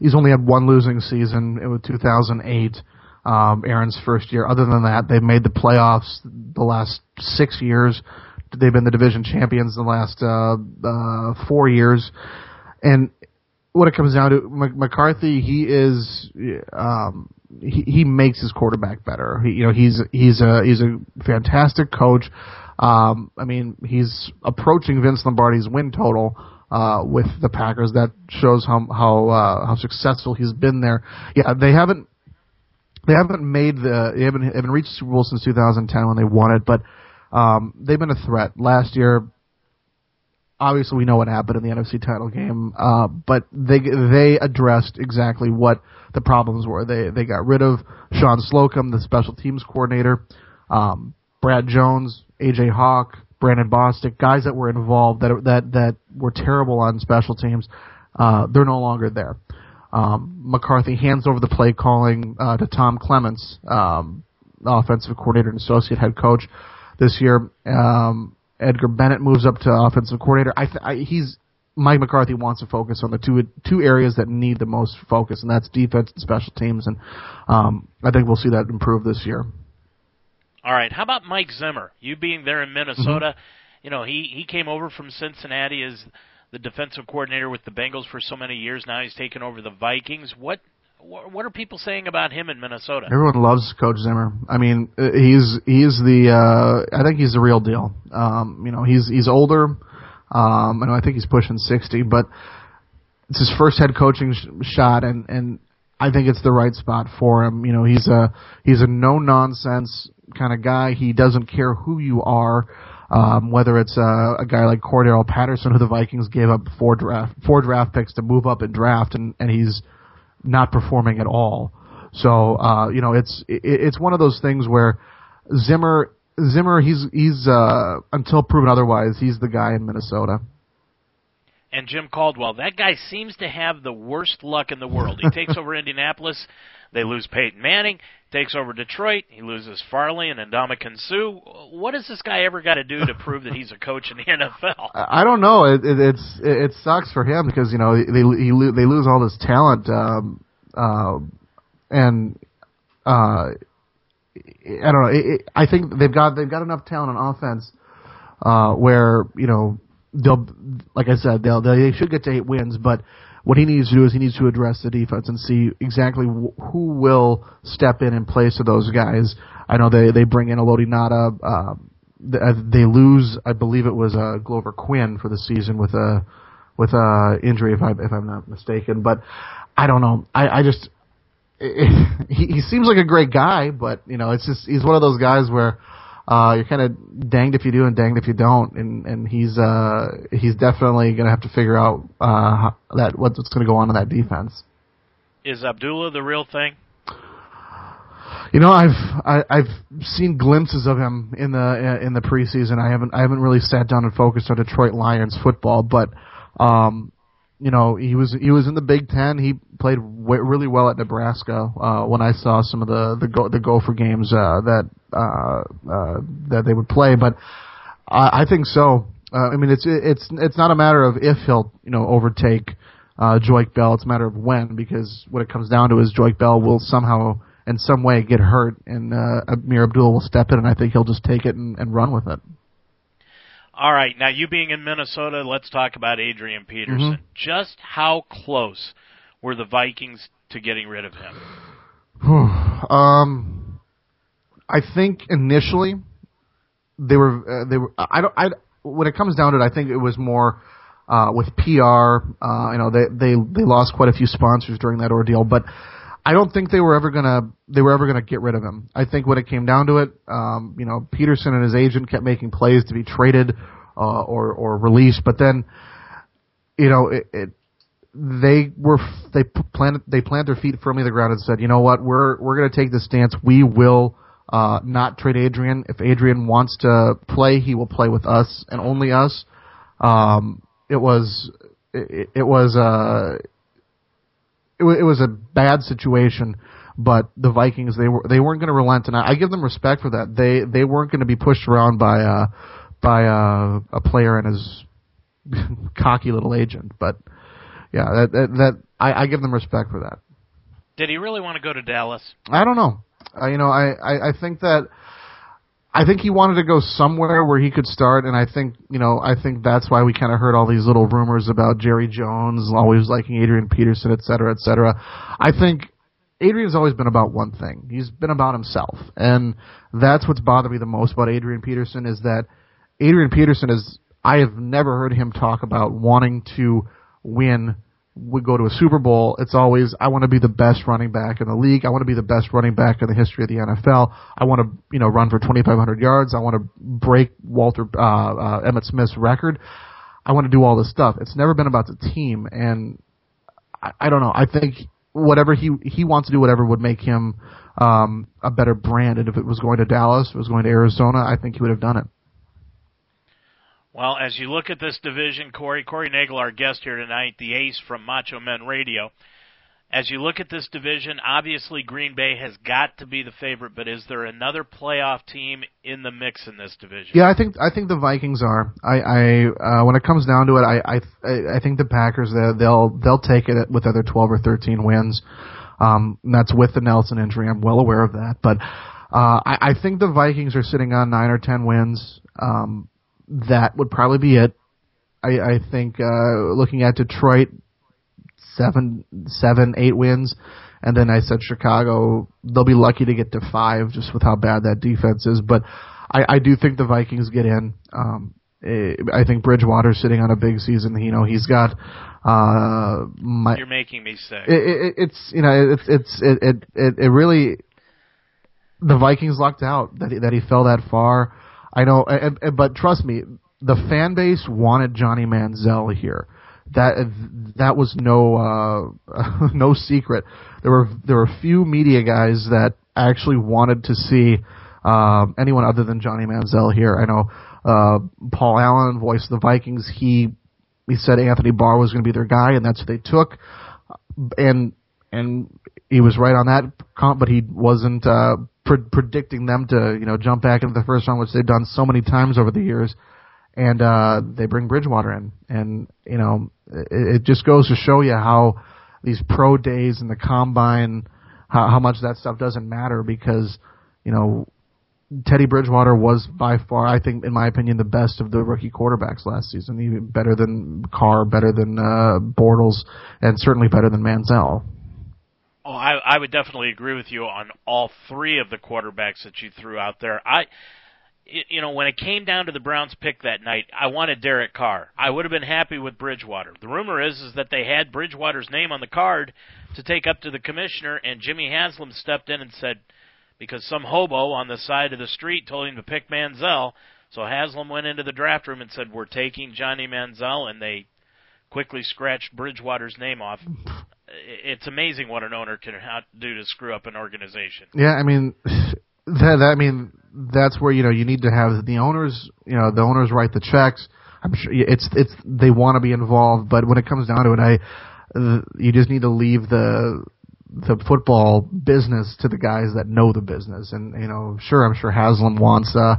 He's only had one losing season. It was 2008, um, Aaron's first year. Other than that, they've made the playoffs the last six years. They've been the division champions the last uh, uh, four years. And what it comes down to, McCarthy, he is, um, he, he makes his quarterback better. He, you know, he's he's a he's a fantastic coach. Um, I mean, he's approaching Vince Lombardi's win total uh, with the Packers. That shows how how uh, how successful he's been there. Yeah, they haven't they haven't made the they haven't haven't reached Super Bowl since 2010 when they won it, but um, they've been a threat. Last year, obviously we know what happened in the NFC title game, uh, but they they addressed exactly what the problems were. They they got rid of Shawn Slocum, the special teams coordinator, um, Brad Jones, AJ Hawk, Brandon Bostick, guys that were involved that that that were terrible on special teams. Uh, they're no longer there. Um, McCarthy hands over the play calling uh, to Tom Clements, um, offensive coordinator and associate head coach this year. Um, Edgar Bennett moves up to offensive coordinator. I, th- I he's Mike McCarthy wants to focus on the two two areas that need the most focus, and that's defense and special teams. And um, I think we'll see that improve this year. All right. How about Mike Zimmer? You being there in Minnesota, mm-hmm. you know he he came over from Cincinnati as the defensive coordinator with the Bengals for so many years. Now he's taken over the Vikings. What what are people saying about him in Minnesota? Everyone loves Coach Zimmer. I mean, uh, he's he's the uh, I think he's the real deal. Um, you know, he's he's older. Um, and I think he's pushing sixty, but it's his first head coaching sh- shot, and and I think it's the right spot for him. You know, he's a he's a no nonsense kind of guy. He doesn't care who you are. Um, whether it's a, a guy like Cordarrelle Patterson, who the Vikings gave up four draft four draft picks to move up and draft, and, and he's not performing at all. So uh, you know, it's it, it's one of those things where Zimmer Zimmer he's he's uh, until proven otherwise he's the guy in Minnesota. And Jim Caldwell, that guy seems to have the worst luck in the world. He takes over Indianapolis, they lose Peyton Manning. Takes over Detroit, he loses Farley and Ndamukong Suh. What has this guy ever got to do to prove that he's a coach in the NFL? I don't know. It, it, it's it, sucks for him because you know they he, they lose all this talent, um, uh, and uh, I don't know. It, I think they've got they've got enough talent on offense uh, where you know they'll like I said they'll they should get to eight wins, but what he needs to do is he needs to address the defense and see exactly wh- who will step in in place of those guys. I know they they bring in Haloti Ngata. Uh, they lose, I believe it was uh, Glover Quin for the season with a with a injury, if I if I'm not mistaken. But I don't know. I I just it, he he seems like a great guy, but you know, it's just he's one of those guys where uh, you're kind of danged if you do and danged if you don't, and and he's uh he's definitely going to have to figure out uh that what's going to go on in that defense. Is Abdullah the real thing? You know, I've I, I've seen glimpses of him in the in the preseason. I haven't I haven't really sat down and focused on Detroit Lions football, but um, you know, he was he was in the Big Ten. He played w- really well at Nebraska. Uh, when I saw some of the the go, the Gopher games uh, that uh, uh, that they would play, but I, I think so. Uh, I mean, it's it's it's not a matter of if he'll you know overtake uh, Joique Bell. It's a matter of when, because what it comes down to is Joique Bell will somehow in some way get hurt, and uh, Ameer Abdul will step in, and I think he'll just take it and, and run with it. All right, now you being in Minnesota, let's talk about Adrian Peterson. Mm-hmm. Just how close were the Vikings to getting rid of him? um, I think initially they were uh, they were I don't I when it comes down to it, I think it was more uh, with PR. Uh, you know, they they they lost quite a few sponsors during that ordeal, but I don't think they were ever gonna they were ever gonna get rid of him. I think when it came down to it, um, you know, Peterson and his agent kept making plays to be traded uh, or or released, but then, you know, it, it they were they planted they planted their feet firmly to the ground and said, you know what, we're we're gonna take this stance. We will uh, not trade Adrian. If Adrian wants to play, he will play with us and only us. Um, it was it, it was uh it, it was a bad situation, but the Vikings they were they weren't going to relent, and I, I give them respect for that. They they weren't going to be pushed around by uh by uh, a player and his cocky little agent. But yeah, that that, that I, I give them respect for that. Did he really want to go to Dallas? I don't know. Uh, you know, I, I I think that. I think he wanted to go somewhere where he could start, and I think you know I think that's why we kind of heard all these little rumors about Jerry Jones always liking Adrian Peterson, et cetera, et cetera. I think Adrian's always been about one thing. He's been about himself, and that's what's bothered me the most about Adrian Peterson is that Adrian Peterson is. I have never heard him talk about wanting to win we go to a Super Bowl, it's always I want to be the best running back in the league. I want to be the best running back in the history of the NFL. I want to you know run for 2,500 yards. I want to break Walter uh, uh, Emmitt Smith's record. I want to do all this stuff. It's never been about the team, and I, I don't know. I think whatever he he wants to do, whatever would make him um, a better brand. And if it was going to Dallas, if it was going to Arizona, I think he would have done it. Well, as you look at this division, Corey, Corey Nagel, our guest here tonight, the ace from Macho Men Radio. As you look at this division, obviously Green Bay has got to be the favorite, but is there another playoff team in the mix in this division? Yeah, I think I think the Vikings are. I, I uh, when it comes down to it, I I I think the Packers they'll they'll take it with other 12 or 13 wins. Um, that's with the Nelson injury. I'm well aware of that, but uh, I, I think the Vikings are sitting on nine or 10 wins. Um, that would probably be it. I, I think uh, looking at Detroit, seven, seven, eight wins, and then I said Chicago, they'll be lucky to get to five just with how bad that defense is. But I, I do think the Vikings get in. Um, eh, I think Bridgewater's sitting on a big season. You know, he's got. Uh, my, You're making me sick. It, it, it's you know it's it's it it it, it really. The Vikings lucked out that he, that he fell that far. I know, but trust me, the fan base wanted Johnny Manziel here. That that was no uh, no secret. There were there were a few media guys that actually wanted to see um, anyone other than Johnny Manziel here. I know uh, Paul Allen, voice of the Vikings. He he said Anthony Barr was going to be their guy, and that's what they took. And and he was right on that, comp, but he wasn't uh, pre- predicting them to you know jump back into the first round, which they've done so many times over the years. And uh, they bring Bridgewater in, and you know it, it just goes to show you how these pro days and the combine, how, how much that stuff doesn't matter because you know Teddy Bridgewater was by far, I think, in my opinion, the best of the rookie quarterbacks last season. Even better than Carr, better than uh, Bortles, and certainly better than Manziel. Oh, I, I would definitely agree with you on all three of the quarterbacks that you threw out there. I, you know, when it came down to the Browns pick that night, I wanted Derek Carr. I would have been happy with Bridgewater. The rumor is is that they had Bridgewater's name on the card to take up to the commissioner, and Jimmy Haslam stepped in and said, because some hobo on the side of the street told him to pick Manziel, so Haslam went into the draft room and said, "We're taking Johnny Manziel," and they quickly scratched Bridgewater's name off. It's amazing what an owner can do to screw up an organization. Yeah, I mean, that, that I mean that's where you know you need to have the owners. You know, the owners write the checks. I'm sure it's it's they want to be involved, but when it comes down to it, I you just need to leave the the football business to the guys that know the business. And you know, sure, I'm sure Haslam wants uh,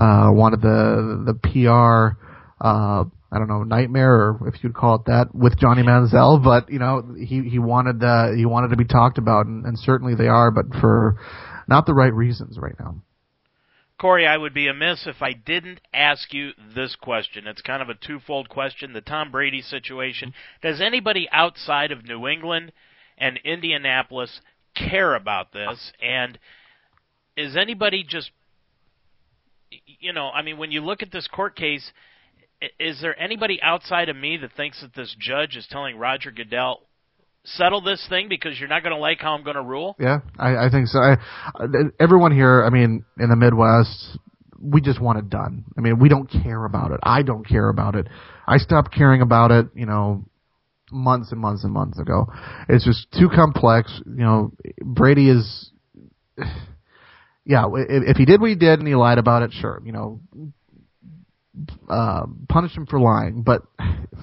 uh wanted the the PR uh I don't know nightmare or if you'd call it that with Johnny Manziel, but you know he he wanted uh he wanted to be talked about, and, and certainly they are, but for not the right reasons right now. Corey, I would be amiss if I didn't ask you this question. It's kind of a twofold question. The Tom Brady situation. Does anybody outside of New England and Indianapolis care about this? And is anybody just, you know, I mean, when you look at this court case, is there anybody outside of me that thinks that this judge is telling Roger Goodell, settle this thing because you're not going to like how I'm going to rule? Yeah, I, I think so. I, everyone here, I mean, in the Midwest, we just want it done. I mean, we don't care about it. I don't care about it. I stopped caring about it, you know, months and months and months ago. It's just too complex. You know, Brady is, yeah, if, he did what he did and he lied about it, sure, you know, uh, punish him for lying. But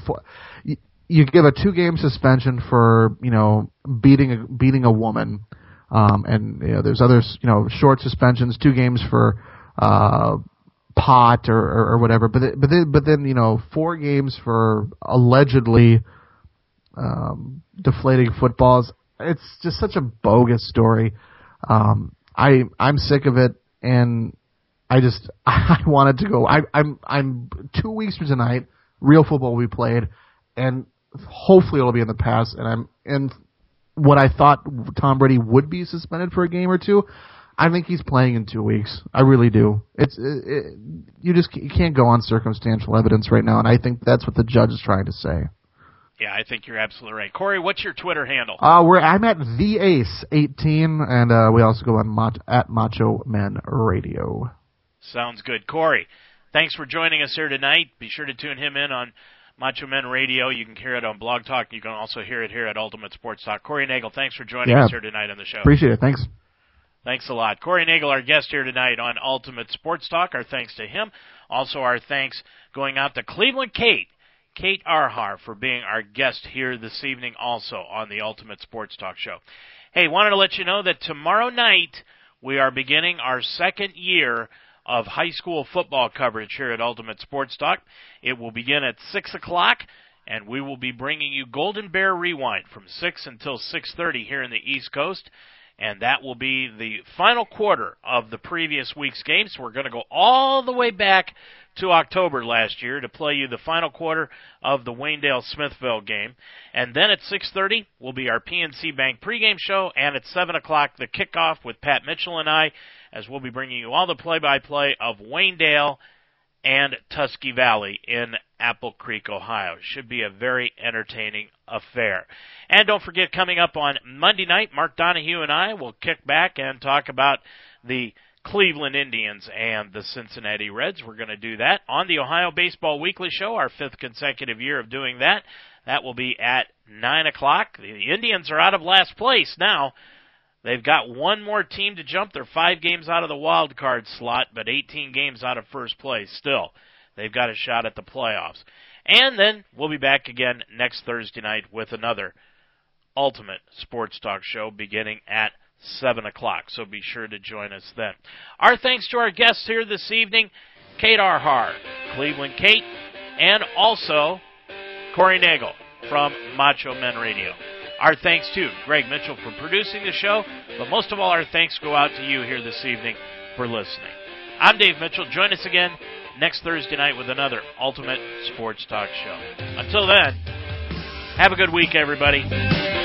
for, you, you give a two game suspension for you know beating a beating a woman, um, and you know there's other you know short suspensions, two games for uh, pot or, or, or whatever. But but but then you know four games for allegedly um, deflating footballs. It's just such a bogus story. Um, I I'm sick of it, and I just I wanted to go. I, I'm I'm two weeks from tonight. Real football will be played, and hopefully it'll be in the past. And I'm and what I thought Tom Brady would be suspended for a game or two. I think he's playing in two weeks. I really do. It's it, it, you just you can't go on circumstantial evidence right now, and I think that's what the judge is trying to say. Yeah, I think you're absolutely right. Corey, what's your Twitter handle? Uh, we're I'm at the Ace 18, and uh, we also go on Mach, at Macho Men Radio. Sounds good, Corey. Thanks for joining us here tonight. Be sure to tune him in on Macho Men Radio. You can hear it on Blog Talk. You can also hear it here at Ultimate Sports Talk. Corey Nagel, thanks for joining yeah. us here tonight on the show. Appreciate it. Thanks. Thanks a lot. Corey Nagel, our guest here tonight on Ultimate Sports Talk. Our thanks to him. Also, our thanks going out to Cleveland Kate. Kate Arhar for being our guest here this evening also on the Ultimate Sports Talk Show. Hey, wanted to let you know that tomorrow night we are beginning our second year of high school football coverage here at Ultimate Sports Talk. It will begin at 6 o'clock and we will be bringing you Golden Bear Rewind from 6 until 6:30 here in the East Coast and that will be the final quarter of the previous week's game. So we're going to go all the way back to October last year to play you the final quarter of the Waynedale Smithville game. And then at 6:30 will be our PNC Bank pregame show, and at 7 o'clock the kickoff with Pat Mitchell and I, as we'll be bringing you all the play-by-play of Waynedale and Tusky Valley in Apple Creek, Ohio. Should be a very entertaining affair. And don't forget, coming up on Monday night, Mark Donahue and I will kick back and talk about the Cleveland Indians and the Cincinnati Reds. We're going to do that on the Ohio Baseball Weekly Show, our fifth consecutive year of doing that. That will be at 9 o'clock. The Indians are out of last place now. They've got one more team to jump. They're five games out of the wild card slot, but 18 games out of first place still. They've got a shot at the playoffs. And then we'll be back again next Thursday night with another Ultimate Sports Talk show beginning at 7 o'clock. So be sure to join us then. Our thanks to our guests here this evening, Kate Arhar, Cleveland Kate, and also Corey Nagel from Macho Men Radio. Our thanks to Greg Mitchell for producing the show, but most of all, our thanks go out to you here this evening for listening. I'm Dave Mitchell. Join us again next Thursday night with another Ultimate Sports Talk show. Until then, have a good week, everybody.